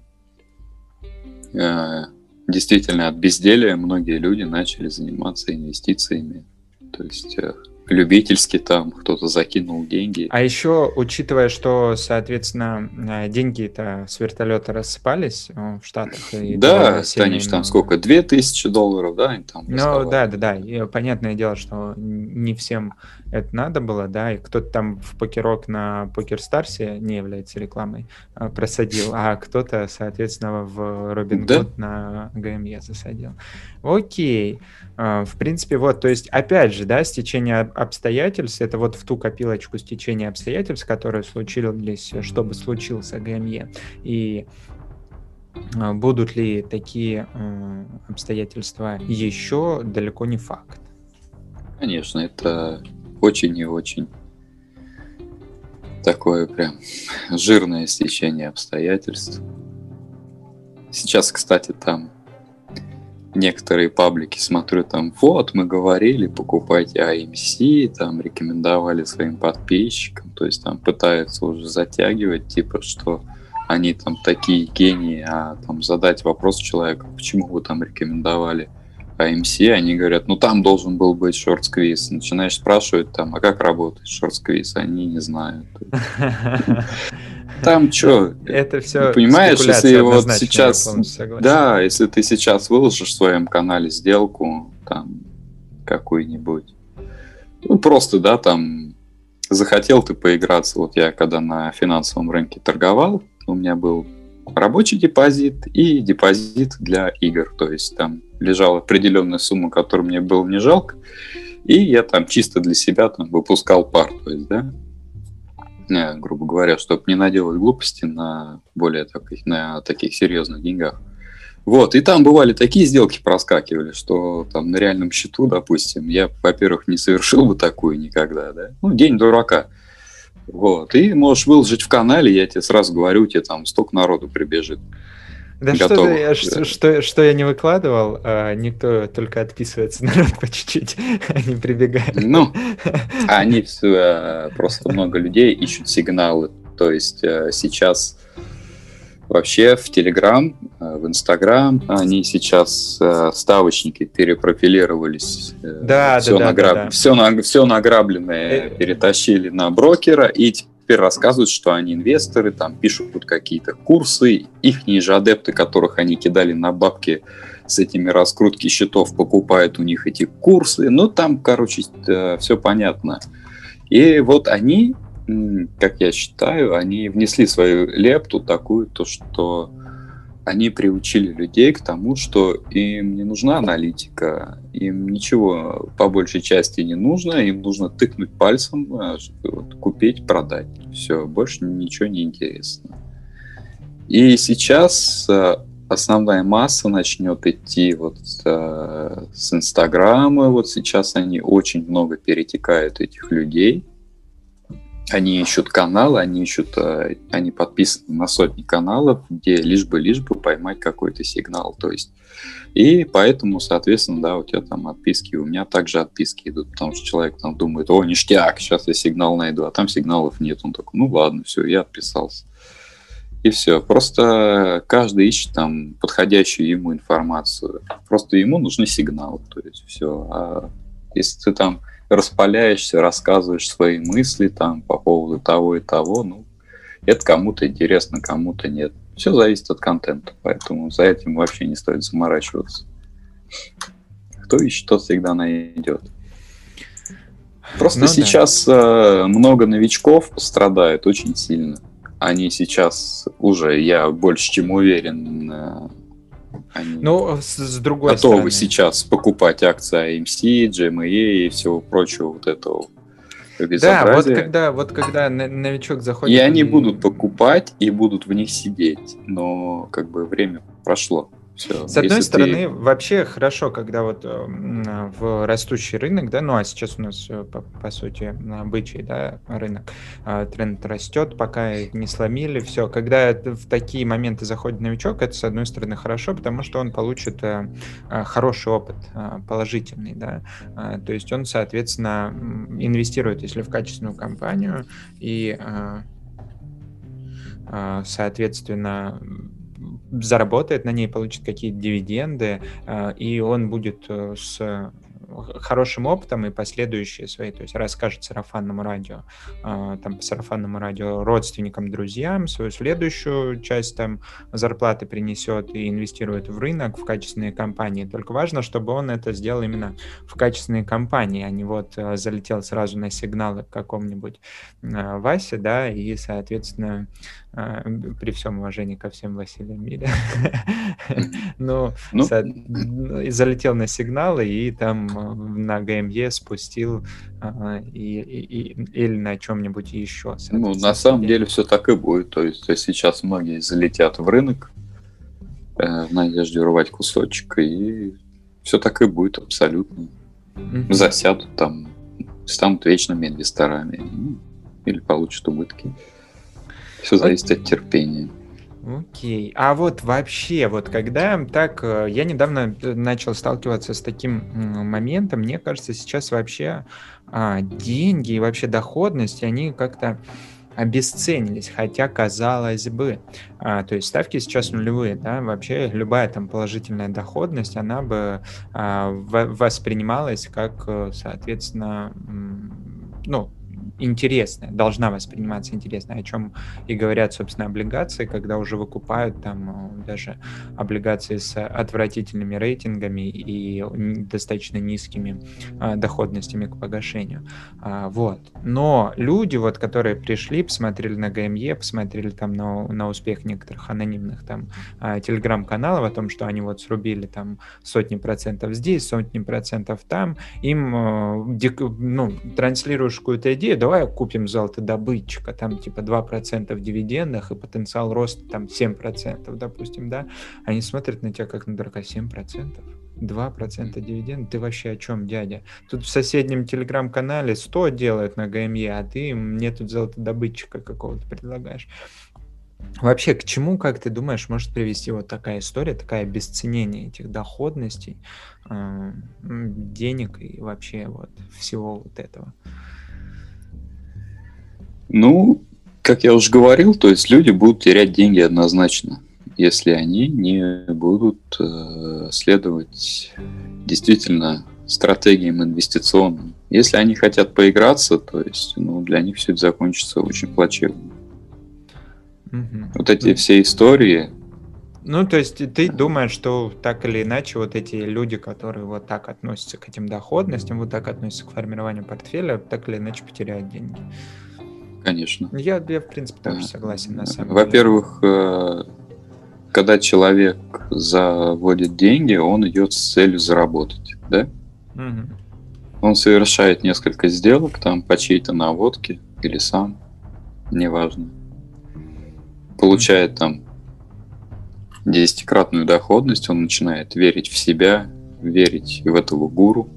C: э, действительно от безделия многие люди начали заниматься инвестициями. То есть э, любительски там кто-то закинул деньги.
B: А еще, учитывая, что, соответственно, э, деньги-то с вертолета рассыпались э, в Штатах.
C: И да, Танич, там сколько? Две тысячи долларов, да? Там
B: ну, да, да, да. И понятное дело, что не всем это надо было, да, и кто-то там в покерок на Покерстарсе не является рекламой э, просадил, а кто-то, соответственно, в Робин да? на ГМЕ засадил. Окей. В принципе, вот, то есть, опять же, да, стечение обстоятельств, это вот в ту копилочку стечения обстоятельств, которые случились, чтобы случился ГМЕ. И а, будут ли такие обстоятельства еще, далеко не факт.
C: Конечно, это очень и очень такое прям жирное стечение обстоятельств. Сейчас, кстати, там некоторые паблики смотрю, там, вот, мы говорили, покупайте AMC, там, рекомендовали своим подписчикам, то есть там пытаются уже затягивать, типа, что они там такие гении, а там задать вопрос человеку, почему вы там рекомендовали AMC, они говорят, ну там должен был быть шорт-сквиз. Начинаешь спрашивать там, а как работает шорт-сквиз? Они не знают. Там что?
B: Это все
C: Понимаешь, если вот сейчас... Да, если ты сейчас выложишь в своем канале сделку, там, какую-нибудь, ну, просто, да, там, захотел ты поиграться. Вот я когда на финансовом рынке торговал, у меня был рабочий депозит и депозит для игр. То есть там лежала определенная сумма, которую мне было не жалко, и я там чисто для себя там выпускал пар. То есть, да, не, грубо говоря, чтобы не наделать глупости на более таких, на таких серьезных деньгах. Вот, и там бывали такие сделки проскакивали, что там на реальном счету, допустим, я, во-первых, не совершил бы такую никогда, да, ну, день дурака. Вот, и можешь выложить в канале, я тебе сразу говорю, тебе там столько народу прибежит.
B: Да что, я, что, что, что я не выкладывал, а никто только отписывается [laughs] народ по чуть-чуть, [laughs] они прибегают.
C: Ну, [laughs] они все, э, просто много людей ищут сигналы. То есть э, сейчас вообще в Телеграм, э, в Инстаграм они сейчас ставочники перепрофилировались.
B: Да, все да,
C: награб...
B: да, да.
C: Все, на... все награбленное перетащили на брокера, и теперь рассказывают, что они инвесторы, там пишут какие-то курсы, их же адепты, которых они кидали на бабки с этими раскрутки счетов, покупают у них эти курсы. Ну, там, короче, э, все понятно. И вот они, как я считаю, они внесли свою лепту такую, то что они приучили людей к тому, что им не нужна аналитика, им ничего по большей части не нужно, им нужно тыкнуть пальцем, а, вот, купить, продать. Все, больше ничего не интересно. И сейчас а, основная масса начнет идти вот а, с Инстаграма, вот сейчас они очень много перетекают этих людей, они ищут каналы, они ищут, э, они подписаны на сотни каналов, где лишь бы, лишь бы поймать какой-то сигнал, то есть. И поэтому, соответственно, да, у тебя там отписки, у меня также отписки идут, потому что человек там думает, о, ништяк, сейчас я сигнал найду, а там сигналов нет. Он такой, ну ладно, все, я отписался. И все. Просто каждый ищет там подходящую ему информацию. Просто ему нужны сигналы. То есть все. А если ты там распаляешься, рассказываешь свои мысли там по поводу того и того, ну, это кому-то интересно, кому-то нет. Все зависит от контента, поэтому за этим вообще не стоит заморачиваться. Кто ищет, тот всегда найдет. Просто ну, сейчас да. Э, много новичков страдают очень сильно. Они сейчас уже, я больше чем уверен, э,
B: они ну, с, с другой
C: готовы
B: стороны.
C: сейчас покупать акции AMC, GME и всего прочего вот этого
B: Да, вот когда, вот когда новичок заходит...
C: И они будут покупать и будут в них сидеть, но как бы время прошло.
B: Все. С одной Если стороны, ты... вообще хорошо, когда вот э, в растущий рынок, да, ну а сейчас у нас по, по сути бычий, да, рынок, э, тренд растет, пока не сломили, все. Когда в такие моменты заходит новичок, это с одной стороны хорошо, потому что он получит э, хороший опыт, положительный, да, то есть он, соответственно, инвестирует, если в качественную компанию и соответственно, заработает на ней, получит какие-то дивиденды, э, и он будет э, с хорошим опытом и последующие свои, то есть расскажет сарафанному радио, э, там сарафанному радио родственникам, друзьям, свою следующую часть там зарплаты принесет и инвестирует в рынок, в качественные компании. Только важно, чтобы он это сделал именно в качественные компании, а не вот э, залетел сразу на сигналы к какому-нибудь э, Васе, да, и, соответственно, при всем уважении ко всем Василиям Мире. Но залетел на сигналы и там а, на ГМЕ спустил а, или на чем-нибудь еще.
C: Ну, на самом деле все так и будет. То есть сейчас многие залетят в рынок э, в надежде урвать кусочек, и все так и будет абсолютно. Засядут там, станут вечными инвесторами ну, или получат убытки. Все зависит от терпения.
B: Окей. А вот вообще, вот когда так, э, я недавно э, начал сталкиваться с таким моментом, мне кажется, сейчас вообще а, деньги и вообще доходность, они как-то обесценились, хотя казалось бы, а, то есть ставки сейчас нулевые, да, вообще любая там положительная доходность, она бы а, в, воспринималась как, э, соответственно, ну, интересная, должна восприниматься интересно, о чем и говорят, собственно, облигации, когда уже выкупают там э, даже облигации с отвратительными рейтингами и достаточно низкими а, доходностями к погашению. А, вот. Но люди, вот, которые пришли, посмотрели на ГМЕ, посмотрели там на, на успех некоторых анонимных там а, телеграм-каналов о том, что они вот срубили там сотни процентов здесь, сотни процентов там, им ну, транслируешь какую-то идею, давай купим золотодобытчика, там типа 2% в дивидендах и потенциал роста там 7%, допустим, да, они смотрят на тебя как на дурака 7%. 2% дивиденд, ты вообще о чем, дядя? Тут в соседнем телеграм-канале 100 делают на ГМЕ, а ты мне тут золотодобытчика какого-то предлагаешь. Вообще, к чему, как ты думаешь, может привести вот такая история, такая обесценение этих доходностей, э, денег и вообще вот всего вот этого?
C: Ну, как я уже говорил, то есть люди будут терять деньги однозначно, если они не будут э, следовать действительно стратегиям инвестиционным. Если они хотят поиграться, то есть ну, для них все это закончится очень плачевно. Угу. Вот эти все истории.
B: Ну, то есть ты думаешь, что так или иначе вот эти люди, которые вот так относятся к этим доходностям, вот так относятся к формированию портфеля, так или иначе потеряют деньги.
C: Конечно.
B: Я, я в принципе, тоже согласен на самом
C: Во-первых, э, когда человек заводит деньги, он идет с целью заработать, да? Угу. Он совершает несколько сделок там по чьей-то наводке или сам, неважно. Получает там десятикратную доходность, он начинает верить в себя, верить в этого гуру.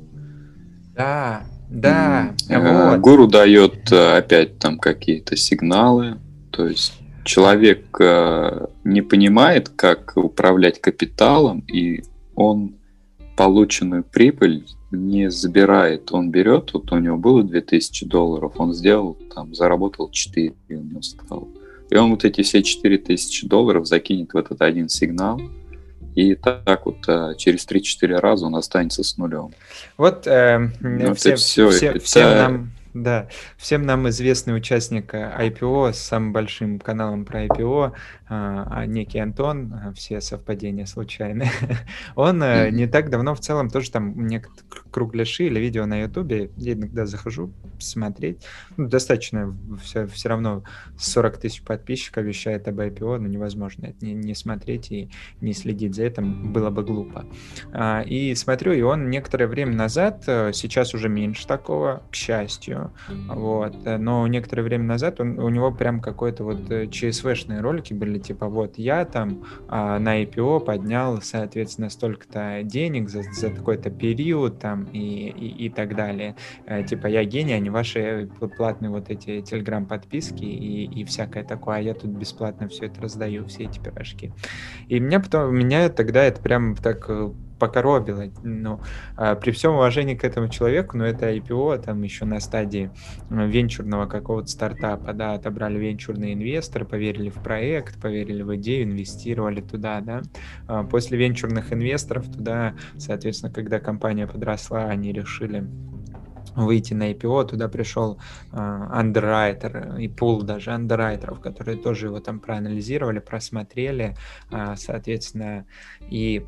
B: Да, да,
C: э, вот. Гуру дает э, опять там какие-то сигналы, то есть человек э, не понимает, как управлять капиталом, и он полученную прибыль не забирает. Он берет, вот у него было 2000 долларов, он сделал, там, заработал 4, у него стало. И он вот эти все 4000 долларов закинет в этот один сигнал, и так вот э, через 3-4 раза он останется с нулем.
B: Вот э, все, все, все, это... всем нам да, всем нам известный участник IPO с самым большим каналом про IPO, а, а некий Антон, а, все совпадения случайные, [laughs] он mm-hmm. не так давно в целом тоже там некоторые кругляши или видео на Ютубе, я иногда захожу смотреть, ну, достаточно все, все равно 40 тысяч подписчиков вещает об IPO, но невозможно это не, не смотреть и не следить за этим, было бы глупо. И смотрю, и он некоторое время назад, э, сейчас уже меньше такого, к счастью, вот, э, но некоторое время назад он, у него прям какой-то вот э, ЧСВшные ролики были, типа вот я там а, на IPO поднял, соответственно, столько-то денег за, за такой-то период там и, и, и так далее. А, типа я гений, а не ваши платные вот эти телеграм-подписки и, и всякое такое, а я тут бесплатно все это раздаю, все эти пирожки. И меня потом, меня тогда это прям так покоробило. Ну, а, при всем уважении к этому человеку, но это IPO там еще на стадии венчурного какого-то стартапа, да, отобрали венчурные инвесторы, поверили в проект, поверили в идею, инвестировали туда, да. А, после венчурных инвесторов туда, соответственно, когда компания подросла, они решили выйти на IPO, туда пришел андеррайтер и пул даже андеррайтеров, которые тоже его там проанализировали, просмотрели, соответственно, и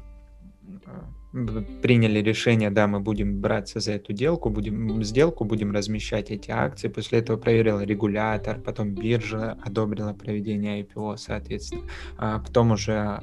B: приняли решение, да, мы будем браться за эту делку, будем сделку, будем размещать эти акции. После этого проверил регулятор, потом биржа одобрила проведение IPO, соответственно. А потом уже а,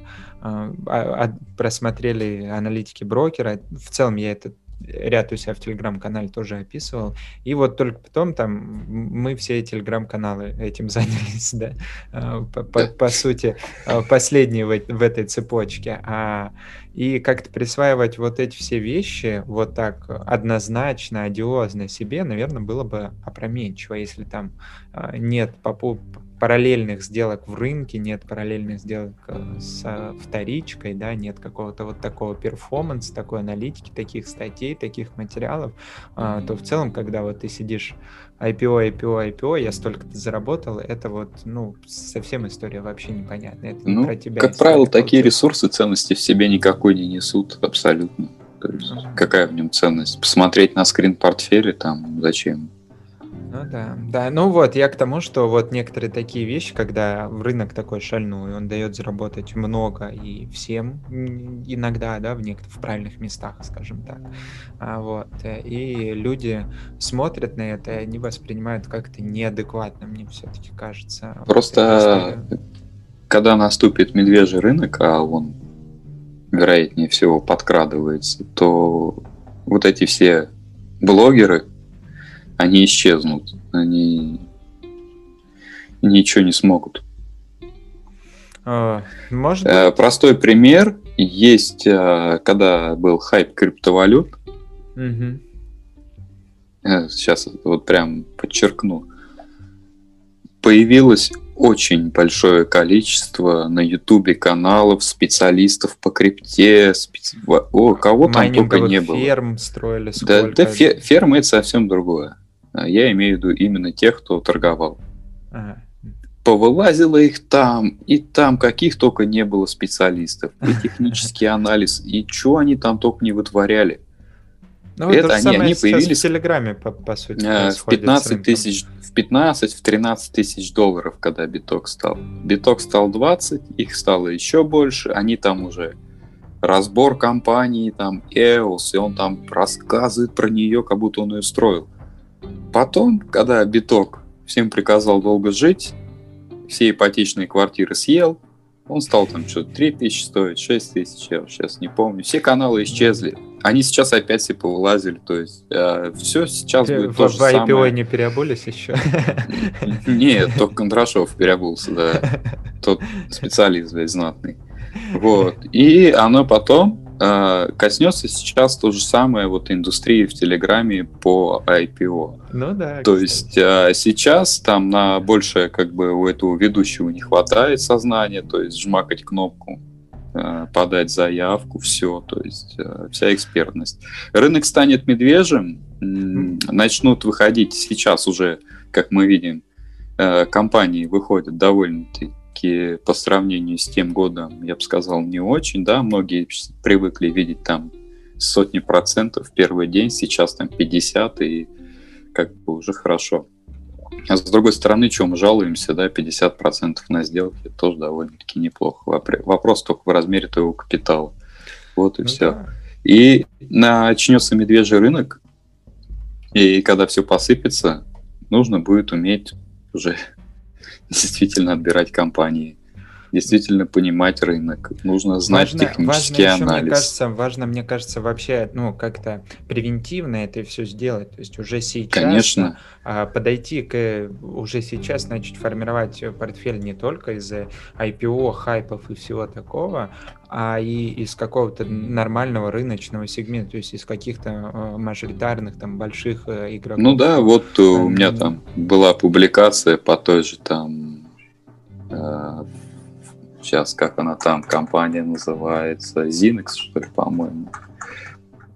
B: а, просмотрели аналитики брокера. В целом я это ряд у себя в телеграм-канале тоже описывал. И вот только потом там мы все телеграм-каналы этим [laughs] занялись, да, а, по, по, по сути, а, последние в, в этой цепочке. А, и как-то присваивать вот эти все вещи вот так однозначно, одиозно себе, наверное, было бы опрометчиво, если там а, нет попу параллельных сделок в рынке, нет параллельных сделок э, с вторичкой, да, нет какого-то вот такого перформанса, такой аналитики, таких статей, таких материалов, а, то в целом, когда вот ты сидишь IPO, IPO, IPO, я столько-то заработал, это вот, ну, совсем история вообще непонятная. Это
C: ну, про тебя как правило, такие ресурсы ценности в себе никакой не несут абсолютно. То есть, uh-huh. какая в нем ценность? Посмотреть на скрин портфеля, там, зачем?
B: Ну да, да, ну вот я к тому, что вот некоторые такие вещи, когда рынок такой шальной, он дает заработать много и всем иногда, да, в некоторых в правильных местах, скажем так, а, вот, и люди смотрят на это, и они воспринимают как-то неадекватно, мне все-таки кажется.
C: Просто вот, когда наступит медвежий рынок, а он вероятнее всего подкрадывается, то вот эти все блогеры, они исчезнут, они ничего не смогут.
B: А, может
C: э, быть. Простой пример. Есть, э, когда был хайп криптовалют, угу. сейчас вот прям подчеркну, появилось очень большое количество на Ютубе каналов специалистов по крипте, специ... о, кого там только не было.
B: ферм строили.
C: Да, да фе- фермы это совсем другое. А я имею в виду именно тех, кто торговал. Ага. Повылазило их там, и там каких только не было специалистов. [laughs] И технический анализ, и что они там только не вытворяли.
B: Ну, это, это они, они появились в Телеграме, по, по сути.
C: Э, в 15 тысяч, в 15, в 13 тысяч долларов, когда биток стал. Биток стал 20, их стало еще больше, они там уже разбор компании, там EOS, и он там рассказывает про нее, как будто он ее строил. Потом, когда биток всем приказал долго жить, все ипотечные квартиры съел, он стал там что-то 3 тысячи стоить, 6 тысяч, я сейчас не помню. Все каналы исчезли. Они сейчас опять все повылазили, то есть э, все сейчас будет в, то же в IPO самое.
B: не переобулись еще? [laughs]
C: Нет, только Кондрашов переобулся, да. [laughs] Тот специалист, блядь, знатный. Вот. И оно потом э, коснется сейчас то же самое вот индустрии в Телеграме по IPO.
B: Ну да.
C: То кстати. есть э, сейчас там на больше как бы у этого ведущего не хватает сознания, то есть жмакать кнопку э, подать заявку, все, то есть вся экспертность. Рынок станет медвежьим, начнут выходить сейчас уже, как мы видим, компании выходят довольно-таки все-таки по сравнению с тем годом, я бы сказал, не очень, да, многие привыкли видеть там сотни процентов в первый день, сейчас там 50 и как бы уже хорошо. А с другой стороны, чем мы жалуемся, да, 50% на сделке тоже довольно-таки неплохо. Вопрос только в размере твоего капитала. Вот и ну, все. Да. И начнется медвежий рынок, и когда все посыпется, нужно будет уметь уже действительно отбирать компании, действительно понимать рынок, нужно знать важно, технический важно анализ.
B: Еще, мне кажется, важно, мне кажется, вообще, ну, как-то превентивно это все сделать, то есть уже сейчас
C: Конечно.
B: А, подойти к уже сейчас начать формировать портфель не только из IPO, хайпов и всего такого, а и из какого-то нормального рыночного сегмента, то есть из каких-то э, мажоритарных там больших э, игроков.
C: Ну да, вот э, у меня там была публикация по той же там сейчас как она там, компания называется, Zinex, что ли, по-моему.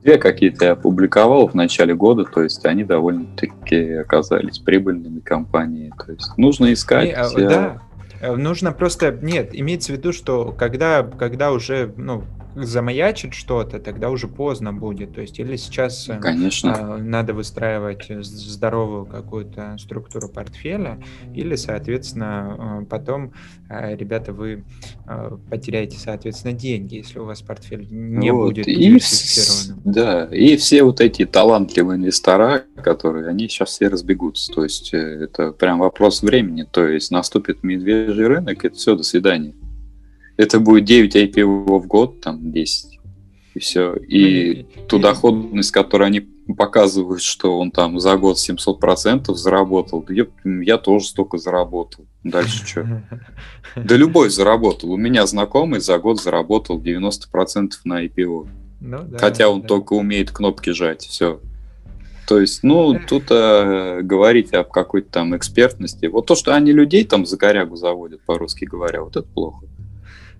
C: Две какие-то я опубликовал в начале года, то есть они довольно-таки оказались прибыльными компаниями. То есть нужно искать.
B: Не, а, да, э, нужно просто, нет, имеется в виду, что когда, когда уже, ну, замаячит что-то, тогда уже поздно будет. То есть или сейчас э,
C: Конечно.
B: А, надо выстраивать здоровую какую-то структуру портфеля, или, соответственно, э, потом, э, ребята, вы потеряете, соответственно, деньги, если у вас портфель не вот. будет диверсифицированным.
C: Да, и все вот эти талантливые инвестора, которые, они сейчас все разбегутся. То есть это прям вопрос времени. То есть наступит медвежий рынок, это все, до свидания это будет 9 IPO в год, там 10, и все. И ну, ту доходность, которую они показывают, что он там за год 700% заработал, я, я тоже столько заработал. Дальше что? [laughs] Да любой заработал. У меня знакомый за год заработал 90% на IPO. Ну, да, Хотя он да. только умеет кнопки жать, все. То есть, ну, тут э, говорить об какой-то там экспертности. Вот то, что они людей там за корягу заводят, по-русски говоря, вот это плохо.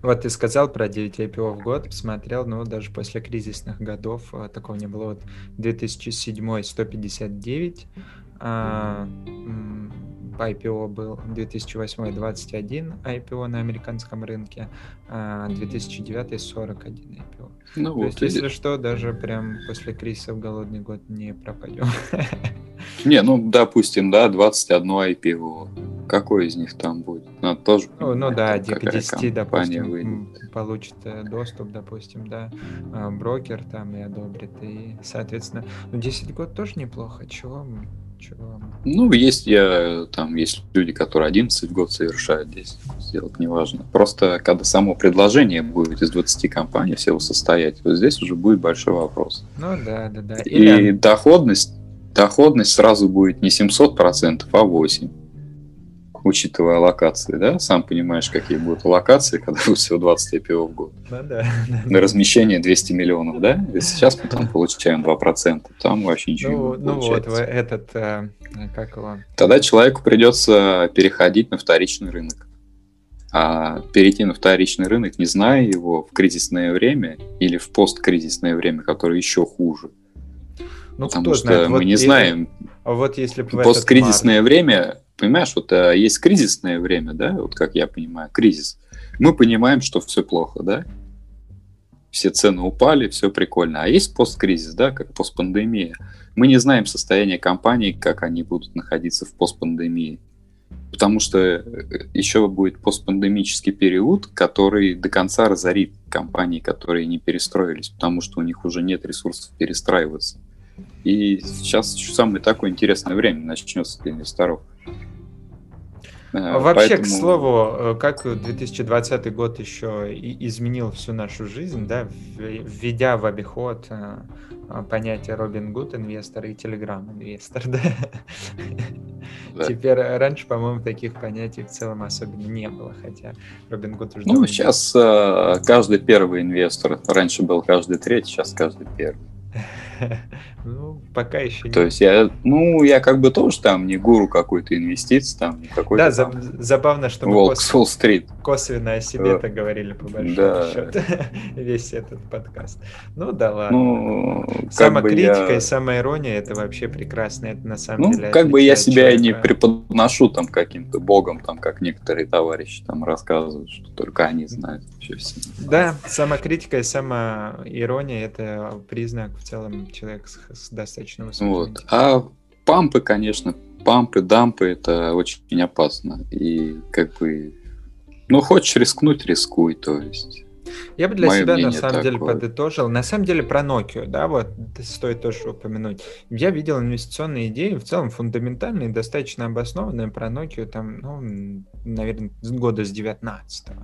B: Вот ты сказал про 9 IPO в год, посмотрел, ну, даже после кризисных годов а, такого не было. Вот 2007 159, а, IPO был 2008 21 IPO на американском рынке, а 2009 41 IPO. Ну, То вот есть, если что, даже прям после кризиса в голодный год не пропадем.
C: Не, ну, допустим, да, 21 IPO. Какой из них там будет? Надо тоже
B: Ну, ну да, к 10, допустим, выйдет. получит э, доступ, допустим, да, а, брокер там и одобрит. И, соответственно, ну, 10 год тоже неплохо. Чего чего?
C: Ну, есть я, там, есть люди, которые 11 год совершают здесь, сделать неважно. Просто когда само предложение будет из 20 компаний всего состоять, вот здесь уже будет большой вопрос.
B: Ну да, да, да.
C: Или... И доходность, доходность сразу будет не 700%, а 8% учитывая локации, да? Сам понимаешь, какие будут локации, когда будет всего 20 IPO в год.
B: Ну, да, [laughs]
C: На размещение 200 миллионов, да? И сейчас мы там [laughs] получаем 2%, там вообще ничего ну, не
B: Ну вот, этот, э, как его?
C: Тогда человеку придется переходить на вторичный рынок. А перейти на вторичный рынок, не зная его в кризисное время или в посткризисное время, которое еще хуже. Ну, Потому кто что знает, мы вот не если, знаем.
B: Вот если
C: посткризисное время понимаешь, вот а, есть кризисное время, да, вот как я понимаю, кризис. Мы понимаем, что все плохо, да, все цены упали, все прикольно. А есть посткризис, да, как постпандемия. Мы не знаем состояние компаний, как они будут находиться в постпандемии. Потому что э, еще будет постпандемический период, который до конца разорит компании, которые не перестроились, потому что у них уже нет ресурсов перестраиваться. И сейчас самое такое интересное время начнется для инвесторов.
B: Э, вообще, Поэтому... к слову, э, как 2020 год еще изменил всю нашу жизнь, да, введя в обиход э, понятие Робин Гуд инвестор и Телеграм инвестор, [laughs] да? да. Теперь раньше, по-моему, таких понятий в целом особенно не было, хотя Робин Гуд
C: уже... Ну, сейчас каждый первый инвестор, раньше был каждый третий, сейчас каждый первый. [laughs] [laughs]
B: Ну, пока еще
C: То есть я, ну, я как бы тоже там не гуру какой-то инвестиций, там не какой-то.
B: Да, там, забавно, что
C: мы Волк косвенно,
B: стрит косвенно о себе это говорили по большому да. счету [laughs] весь этот подкаст. Ну да ладно. Ну, Самокритика я... и самоирония это вообще прекрасно, это на самом
C: ну,
B: деле.
C: Как бы я себя человека. не преподношу там каким-то богом, там как некоторые товарищи там рассказывают, что только они знают вообще все.
B: Да, самокритика и самоирония это признак в целом человека с с достаточно высоким.
C: Вот. А пампы, конечно, пампы, дампы это очень опасно. И как бы, ну, хочешь рискнуть, рискуй, то есть.
B: Я бы для Мое себя на самом такое. деле подытожил. На самом деле про Nokia, да, вот стоит тоже упомянуть. Я видел инвестиционные идеи, в целом фундаментальные, достаточно обоснованные про Nokia, там, ну, наверное, года с 19 -го.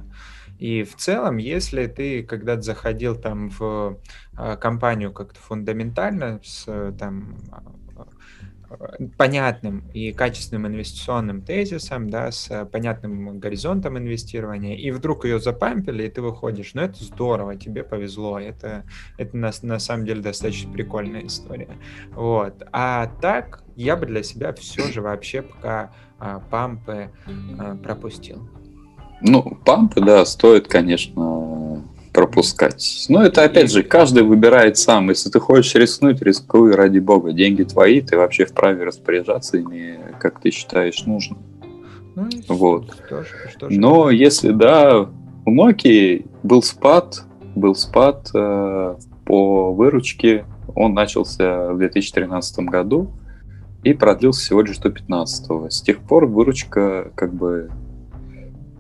B: И в целом, если ты когда-то заходил там в а, компанию как-то фундаментально с там а, понятным и качественным инвестиционным тезисом, да, с понятным горизонтом инвестирования, и вдруг ее запампили, и ты выходишь. Ну, это здорово, тебе повезло. Это, это на, на самом деле достаточно прикольная история. Вот. А так, я бы для себя все же вообще пока а, пампы а, пропустил.
C: Ну, пампы, да, стоит, конечно, пропускать. Но это, опять же, каждый выбирает сам. Если ты хочешь рискнуть, рискуй, ради бога. Деньги твои, ты вообще вправе распоряжаться ими, как ты считаешь нужно.
B: Ну,
C: Вот.
B: что ж- что ж
C: Но если, да, у Nokia был спад, был спад э, по выручке, он начался в 2013 году и продлился всего лишь до 2015. С тех пор выручка как бы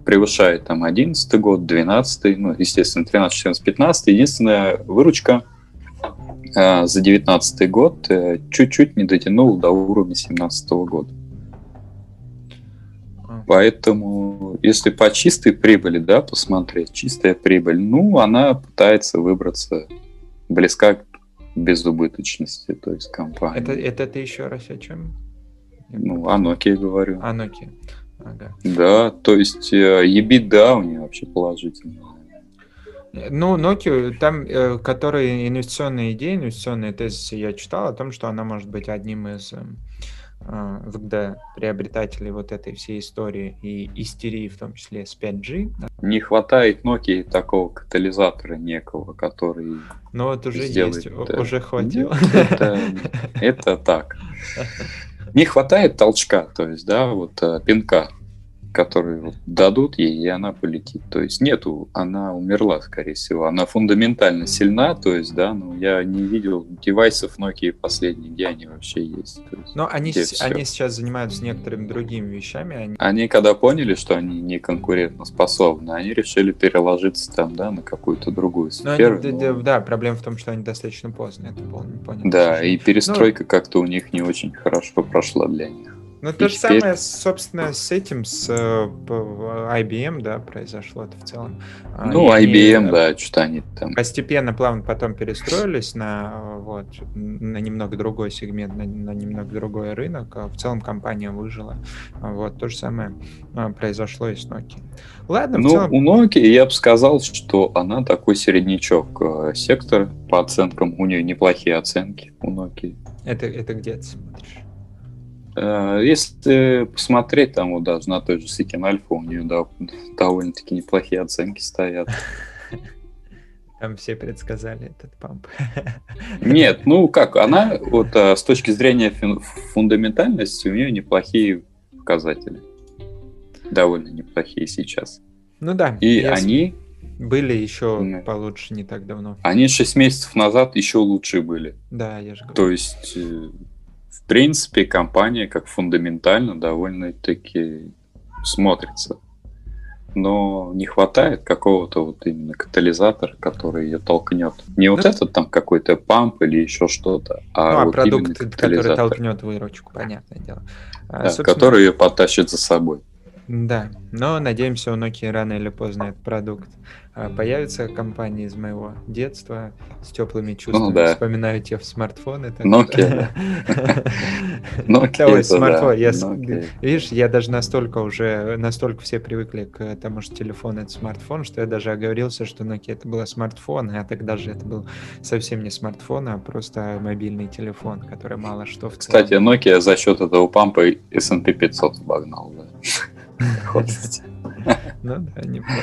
C: превышает там 11 год, 12, ну, естественно, 13, 14, 15. Единственная выручка э, за 19 год э, чуть-чуть не дотянула до уровня 17 года.
B: А.
C: Поэтому, если по чистой прибыли, да, посмотреть, чистая прибыль, ну, она пытается выбраться близка к безубыточности, то есть компании.
B: Это, это ты еще раз о чем?
C: Ну, о Nokia говорю.
B: А, Nokia. Ага.
C: Да, то есть э, EBITDA у нее вообще положительная.
B: Ну, Nokia, там, э, которые инвестиционные идеи, инвестиционные тезисы я читал о том, что она может быть одним из эм, э, когда приобретателей вот этой всей истории и истерии, в том числе с 5G. да.
C: Не хватает Nokia такого катализатора некого, который
B: Но вот уже
C: сделает...
B: есть,
C: да.
B: уже хватило.
C: Ну, Это, это так. [laughs] Не хватает толчка, то есть, да, вот э, пинка, который вот дадут ей, и она полетит. То есть нету, она умерла, скорее всего. Она фундаментально сильна, то есть, да, но я не видел девайсов Nokia последних, где они вообще есть. Есть,
B: Но они, с- они сейчас занимаются некоторыми другими вещами. Они...
C: Они когда поняли, что они не конкурентоспособны, они решили переложиться там, да, на какую-то другую
B: Но они-
C: сферу.
B: да,
C: но-
B: да, да, проблема в том, что они достаточно поздно это понятно.
C: Да, и перестройка
B: Ну,
C: как-то у них не очень хорошо прошла для них.
B: Ну, то же
C: теперь-
B: самое, собственно, с этим, с э, п- IBM, да, произошло это в целом. А,
C: Ну,
B: и
C: IBM,
B: э,
C: да, что-то они там
B: Постепенно, плавно потом перестроились на, э, вот, на немного другой сегмент, на, на немного другой рынок. а В целом компания выжила. А Вот, то же самое произошло и с Nokia. Ладно,
C: Ну,
B: целом...
C: у Nokia я бы сказал, что она такой середнячок. Э, Сектор по оценкам, у нее неплохие оценки у Nokia.
B: Это, это где ты смотришь?
C: Э, Если посмотреть, там вот даже на той же Сикин Альфа у нее да, довольно-таки неплохие оценки стоят. [laughs]
B: Там все предсказали этот памп. [laughs]
C: Нет, ну как, она вот э, с точки зрения фундаментальности у нее неплохие показатели. Довольно неплохие сейчас.
B: Ну да.
C: И они,
B: Были еще
C: Да.
B: получше не так давно.
C: они 6 месяцев назад еще лучше были.
B: Да, я же говорю.
C: То есть, э, в принципе, компания как фундаментально довольно-таки смотрится. Но не хватает какого-то вот именно катализатора, который ее толкнет. Не вот
B: Ну,
C: этот там какой-то памп или еще что-то, а,
B: ну, а
C: вот
B: продукт, который толкнет выручку, понятное дело. А,
C: да,
B: собственно,
C: который ее потащит за собой.
B: Да, но надеемся, у Nokia рано или поздно этот продукт а, появится. Компания из моего детства с теплыми чувствами.
C: Ну да.
B: Вспоминаю те смартфоны. так
C: Nokia, [laughs] Nokia
B: Ой, смартфон. Я. Видишь, я даже настолько уже, настолько все привыкли к тому, что телефон это смартфон, что я даже оговорился, что Nokia это был смартфон, а тогда же это был совсем не смартфон, а просто мобильный телефон, который мало что в
C: Кстати, Nokia за счет этого пампа S&P 500 обогнал. Да.
B: Ну да, неплохо.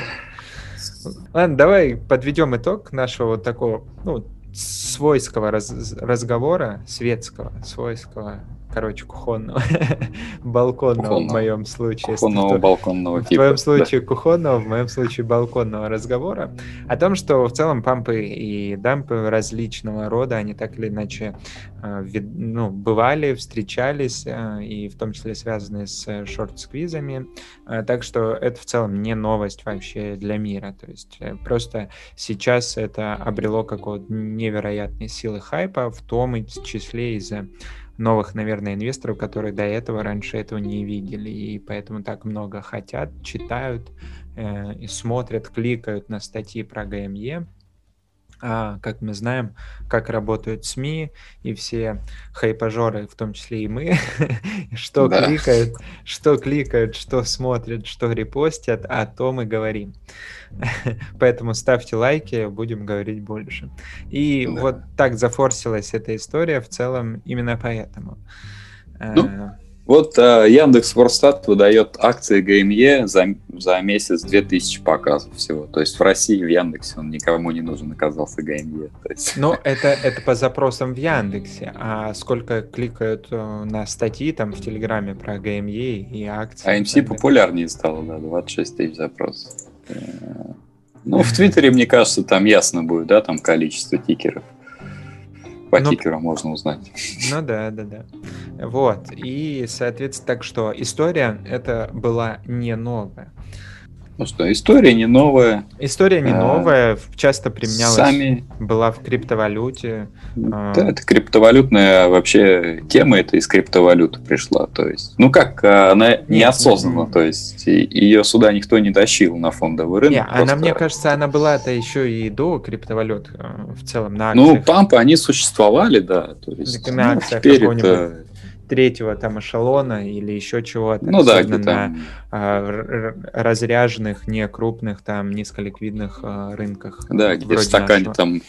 B: Ладно, давай подведем итог нашего вот такого, ну, свойского раз- разговора, светского, свойского, короче, кухонного, [laughs] балконного в моем случае.
C: Кухонного балконного
B: В
C: типа.
B: твоем
C: да.
B: случае кухонного, в моем случае балконного разговора о том, что в целом пампы и дампы различного рода, они так или иначе э, ну, бывали, встречались, э, и в том числе связаны с шорт-сквизами. Э, Так что это в целом не новость вообще для мира. То есть просто сейчас это обрело какого-то невероятной силы хайпа, в том числе из-за новых, наверное, инвесторов, которые до этого раньше этого не видели, и поэтому так много хотят, читают, э, и смотрят, кликают на статьи про ГМЕ. А, как мы знаем, как работают СМИ и все хайпажоры, в том числе и мы, [laughs] что
C: Да.
B: кликают, что кликают, что смотрят, что репостят, о том и говорим. [laughs] Поэтому ставьте лайки, будем говорить больше. И
C: Да.
B: вот так зафорсилась эта история в целом именно поэтому.
C: Ну,
B: Э,
C: Вот э, Яндекс Ворстат выдает акции ГМЕ за, за месяц 2000 показов всего. То есть в России в Яндексе он никому не нужен оказался ГМЕ. Есть...
B: Ну, это, это по запросам в Яндексе. А сколько кликают э, на статьи там в Телеграме про ГМЕ и акции?
C: А МС популярнее стало, да, 26 тысяч запросов. Э, ну, в Твиттере, мне кажется, там ясно будет, да, там количество тикеров. По ну, тикеру можно узнать.
B: Ну да, да, да. Вот. И, соответственно, так что история это была не новая.
C: Ну что, история не новая.
B: История не а, новая, часто применялась, сами... была в криптовалюте.
C: А. Да, это криптовалютная вообще тема, это из криптовалюты пришла. То есть, ну как, она неосознанно, то есть ее сюда никто не тащил на фондовый рынок.
B: Не, просто... она, мне кажется, она была-то еще и до криптовалют э, в целом на
C: ну, акциях. Ну, пампы, они существовали, да. То есть,
B: на ну, акциях теперь это третьего там эшелона или еще чего-то.
C: Ну да,
B: на а, разряженных, не крупных, там низколиквидных а, рынках.
C: Да, где стакане там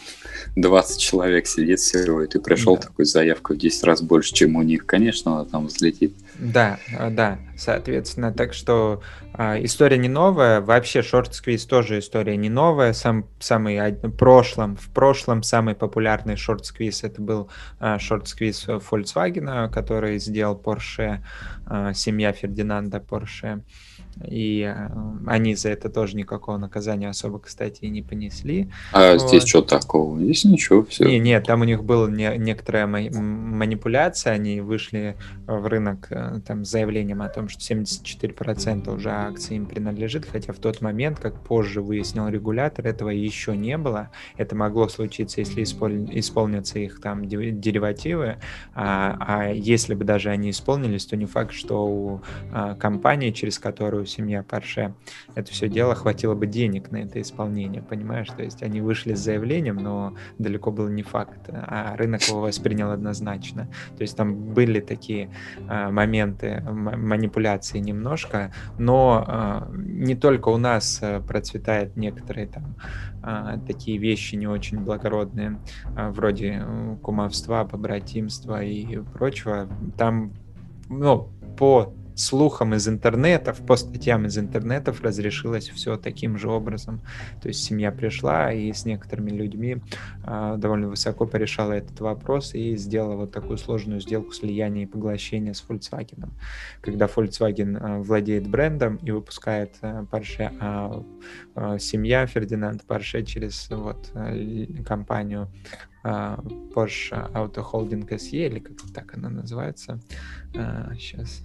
C: 20 человек сидит всего, и ты пришел да. такой заявку в 10 раз больше, чем у них. Конечно, она там взлетит.
B: Да, а, да, соответственно, так что э, история не новая, вообще шорт-сквиз тоже история не новая, сам самый в прошлом, в прошлом самый популярный шорт-сквиз это был э, шорт-сквиз Volkswagen, который сделал Porsche, э, семья Фердинанда Porsche. И э, они за это тоже никакого наказания особо, кстати, и не понесли.
C: А вот. здесь что такого? Здесь ничего, все.
B: Не, нет, там у них была не, некоторая манипуляция, они вышли в рынок э, там, с заявлением о том, что 74% уже акций им принадлежит, хотя в тот момент, как позже выяснил регулятор, этого еще не было. Это могло случиться, если исполь... исполнятся их там деривативы, а, а если бы даже они исполнились, то не факт, что у а, компании, через которую семья Порше, это все дело хватило бы денег на это исполнение, понимаешь? То есть они вышли с заявлением, но далеко был не факт, а рынок его воспринял однозначно. То есть там были такие а, моменты манипуляции немножко, но а, не только у нас а, процветают некоторые там а, такие вещи не очень благородные, а, вроде э, кумовства, побратимства и прочего. Там ну, по слухам из интернетов, по статьям из интернетов разрешилось все таким же образом. То есть семья пришла и с некоторыми людьми э, довольно высоко порешала этот вопрос и сделала вот такую сложную сделку слияния и поглощения с Volkswagen. Когда Volkswagen э, владеет брендом и выпускает э, Porsche, а э, семья Фердинанд Porsche через вот э, компанию Porsche Auto Holding SE, или как так она называется. Сейчас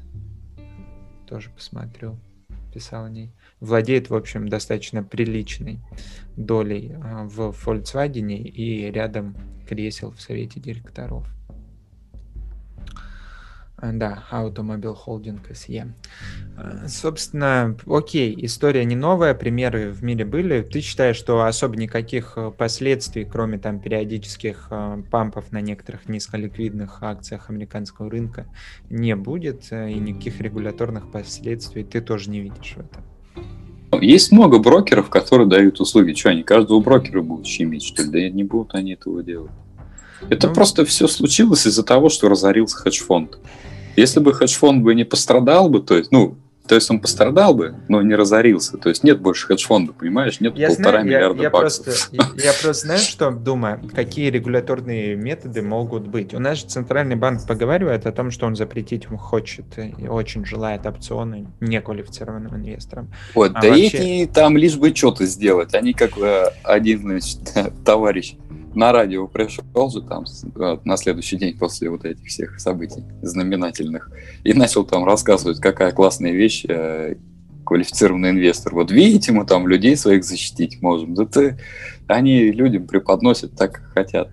B: тоже посмотрю, писал о ней. Владеет, в общем, достаточно приличной долей а, в Volkswagen и рядом кресел в совете директоров. А, да, Automobile Holding SE. А, собственно, окей, история не новая, примеры в мире были. Ты считаешь, что особо никаких э, последствий, кроме там периодических э, пампов на некоторых низколиквидных акциях американского рынка, не будет, э, и никаких регуляторных последствий ты тоже не видишь в этом?
C: Есть много брокеров, которые дают услуги. Что, они каждого брокера будут щемить, что ли? Да не будут они этого делать. Это ну, просто все случилось из-за того, что разорился хедж-фонд. Если бы хедж-фонд бы не пострадал бы, то есть, ну, то есть он пострадал бы, но не разорился. То есть нет больше хедж-фонда, понимаешь? Нет я полтора знаю, миллиарда я, я баксов.
B: Просто, я, я просто знаю, что думаю, какие регуляторные методы могут быть. У нас же Центральный банк поговаривает о том, что он запретить хочет и очень желает опционы неквалифицированным инвесторам.
C: Вот, а да вообще... эти там лишь бы что-то сделать. Они как э, один, значит, [laughs] товарищ на радио пришел же там на следующий день после вот этих всех событий знаменательных и начал там рассказывать, какая классная вещь э, квалифицированный инвестор. Вот видите, мы там людей своих защитить можем. Да ты, они людям преподносят так, как хотят.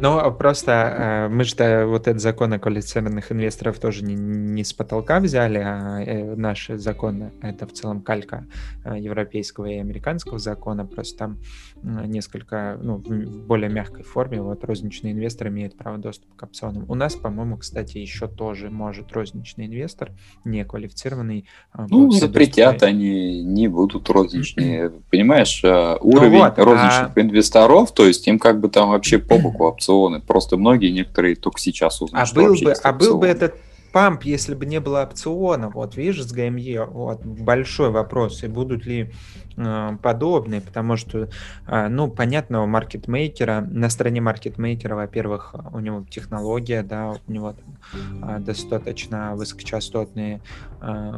B: Ну, просто э, мы же вот этот закон о квалифицированных инвесторов тоже не, не с потолка взяли, а э, наши законы, это в целом калька э, европейского и американского закона, просто там несколько, ну, в более мягкой форме, вот розничный инвестор имеет право доступа к опционам. У нас, по-моему, кстати, еще тоже может розничный инвестор, неквалифицированный.
C: Ну, запретят они, не будут розничные. Понимаешь, уровень ну вот, розничных а... инвесторов, то есть им как бы там вообще по боку опционы опционы. Просто многие некоторые только сейчас узнают,
B: а был бы, А был бы этот памп, если бы не было опциона, вот видишь, с ГМЕ, вот большой вопрос, и будут ли э, подобные, потому что, э, ну, понятно, у маркетмейкера, на стороне маркетмейкера, во-первых, у него технология, да, у него там, э, достаточно высокочастотные э,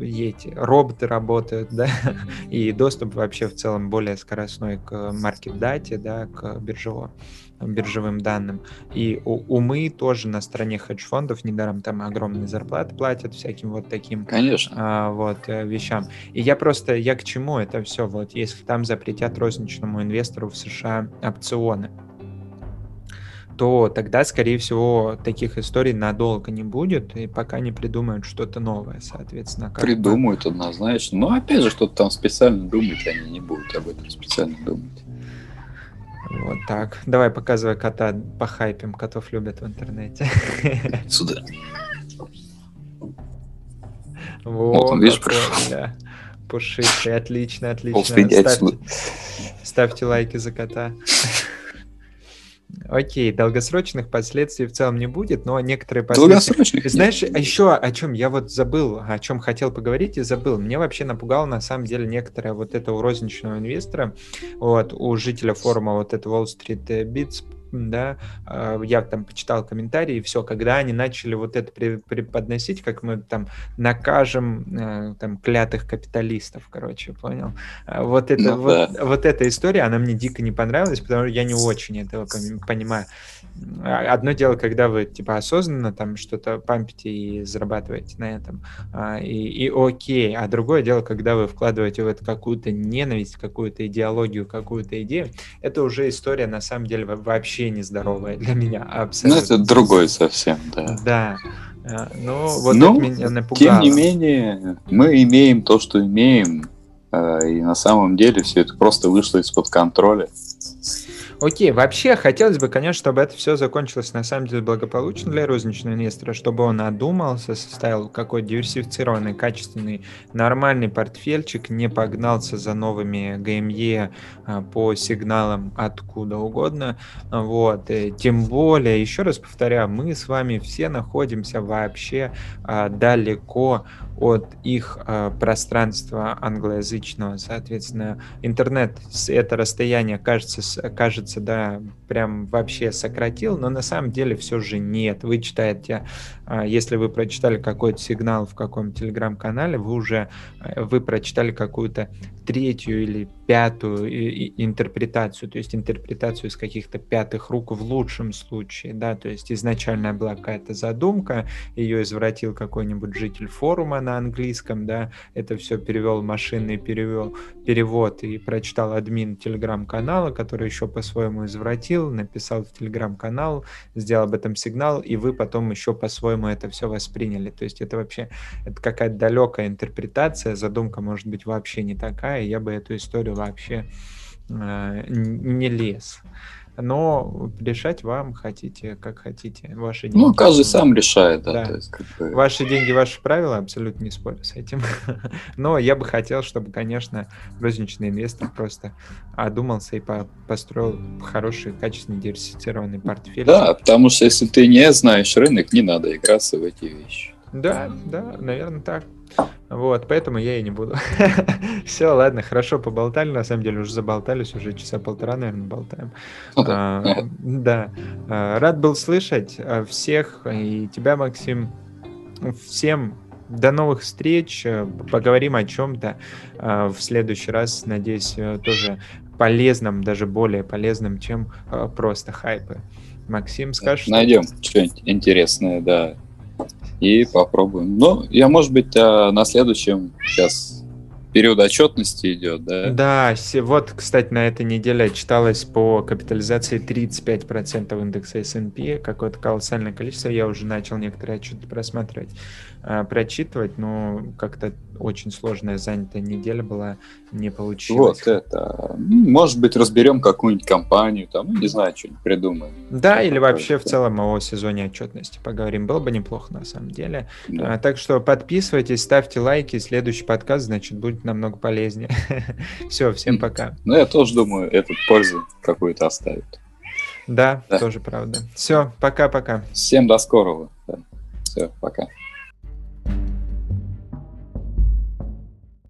B: эти роботы работают, да, и доступ вообще в целом более скоростной к маркет-дате, да, к биржевому биржевым данным. И умы тоже на стороне хедж-фондов, недаром там огромные зарплаты платят всяким вот таким
C: Конечно.
B: А, вот э, вещам. И я просто, я к чему это все? Вот если там запретят розничному инвестору в США опционы, то тогда, скорее всего, таких историй надолго не будет, и пока не придумают что-то новое, соответственно.
C: Как Придумают однозначно. Но опять же, что-то там специально думать они не будут об этом специально думать.
B: Вот так. Давай показывай кота по хайпим. Котов любят в интернете.
C: Сюда.
B: Вот, вот он, видишь, пришел. Да. Пушистый, отлично, отлично.
C: Ставьте,
B: ставьте лайки за кота. Окей, долгосрочных последствий в целом не будет, но некоторые последствия... Долгосрочных Знаешь, нет. еще о чем я вот забыл, о чем хотел поговорить и забыл. Мне вообще напугало на самом деле некоторое вот это у розничного инвестора, вот, у жителя форума вот это Wall Street Bits да, а, я там почитал комментарии, и все, когда они начали вот это преподносить, как мы там накажем э, там клятых капиталистов, короче, понял? А, вот это, ну, вот, да. вот эта история, она мне дико не понравилась, потому что я не очень этого понимаю. А, одно дело, когда вы типа осознанно там что-то пампите и зарабатываете на этом, и, и окей, а другое дело, когда вы вкладываете в это какую-то ненависть, какую-то идеологию, какую-то идею, это уже история на самом деле вообще нездоровая для меня. Абсолютно.
C: Ну, это другой совсем, да.
B: Да. Э, ну, вот
C: Но, это меня напугало. Тем не менее, мы имеем то, что имеем, и на самом деле все это просто вышло из-под контроля.
B: Окей, вообще хотелось бы, конечно, чтобы это все закончилось на самом деле благополучно для розничного инвестора, чтобы он одумался, составил какой-то диверсифицированный, качественный, нормальный портфельчик, не погнался за новыми ГМЕ а, по сигналам откуда угодно. Вот. И тем более, еще раз повторяю, мы с вами все находимся вообще а, далеко от их э, пространства англоязычного. Соответственно, интернет это расстояние кажется, кажется, да, прям вообще сократил, но на самом деле все же нет. Вы читаете, э, если вы прочитали какой-то сигнал в каком-то телеграм-канале, вы уже э, вы прочитали какую-то третью или пятую интерпретацию, то есть интерпретацию из каких-то пятых рук в лучшем случае, да, то есть изначально была какая-то задумка, ее извратил какой-нибудь житель форума на английском, да, это все перевел машинный перевел, перевод и прочитал админ телеграм-канала, который еще по-своему извратил, написал в телеграм-канал, сделал об этом сигнал, и вы потом еще по-своему это все восприняли, то есть это вообще, это какая-то далекая интерпретация, задумка может быть вообще не такая, я бы эту историю вообще э, не лез. Но решать вам хотите, как хотите. Ваши
C: ну, деньги. Ну, каждый сам решает, да.
B: да.
C: То есть, как бы...
B: Ваши деньги, ваши правила, абсолютно не спорю с этим. [laughs] Но я бы хотел, чтобы, конечно, розничный инвестор просто одумался и построил хороший, качественный, диверсифицированный портфель.
C: Да, потому что если ты не знаешь рынок, не надо играться в эти вещи.
B: Да, да, наверное, так. Вот, поэтому я и не буду. [laughs] Все, ладно, хорошо поболтали, на самом деле уже заболтались, уже часа полтора, наверное, болтаем. А, да, а, рад был слышать а, всех, и тебя, Максим, всем до новых встреч, поговорим о чем-то а, в следующий раз, надеюсь, э, тоже полезным, даже более полезным, чем просто хайпы. Максим, скажешь?
C: Найдем что-нибудь интересное, да и попробуем. Ну, я, может быть, а, на следующем сейчас период отчетности идет, да?
B: Да, вот, кстати, на этой неделе читалось по капитализации 35% индекса S&P, какое-то колоссальное количество, я уже начал некоторые отчеты просматривать. Э, прочитывать, но как-то очень сложная занятая неделя была, не получилось.
C: Вот это. Может быть, разберем какую-нибудь компанию, там, ну, не знаю, что-нибудь придумаем.
B: Да, или вообще в целом о сезоне отчетности поговорим. Было бы неплохо, на самом деле. Да. А, так что подписывайтесь, ставьте лайки. Следующий подкаст, значит, будет намного полезнее. [laughs] Все, всем пока.
C: Ну, я тоже думаю, этот пользу какую-то оставит.
B: Да,
C: Да.
B: тоже правда. Все, пока-пока.
C: Всем до скорого. Все, пока.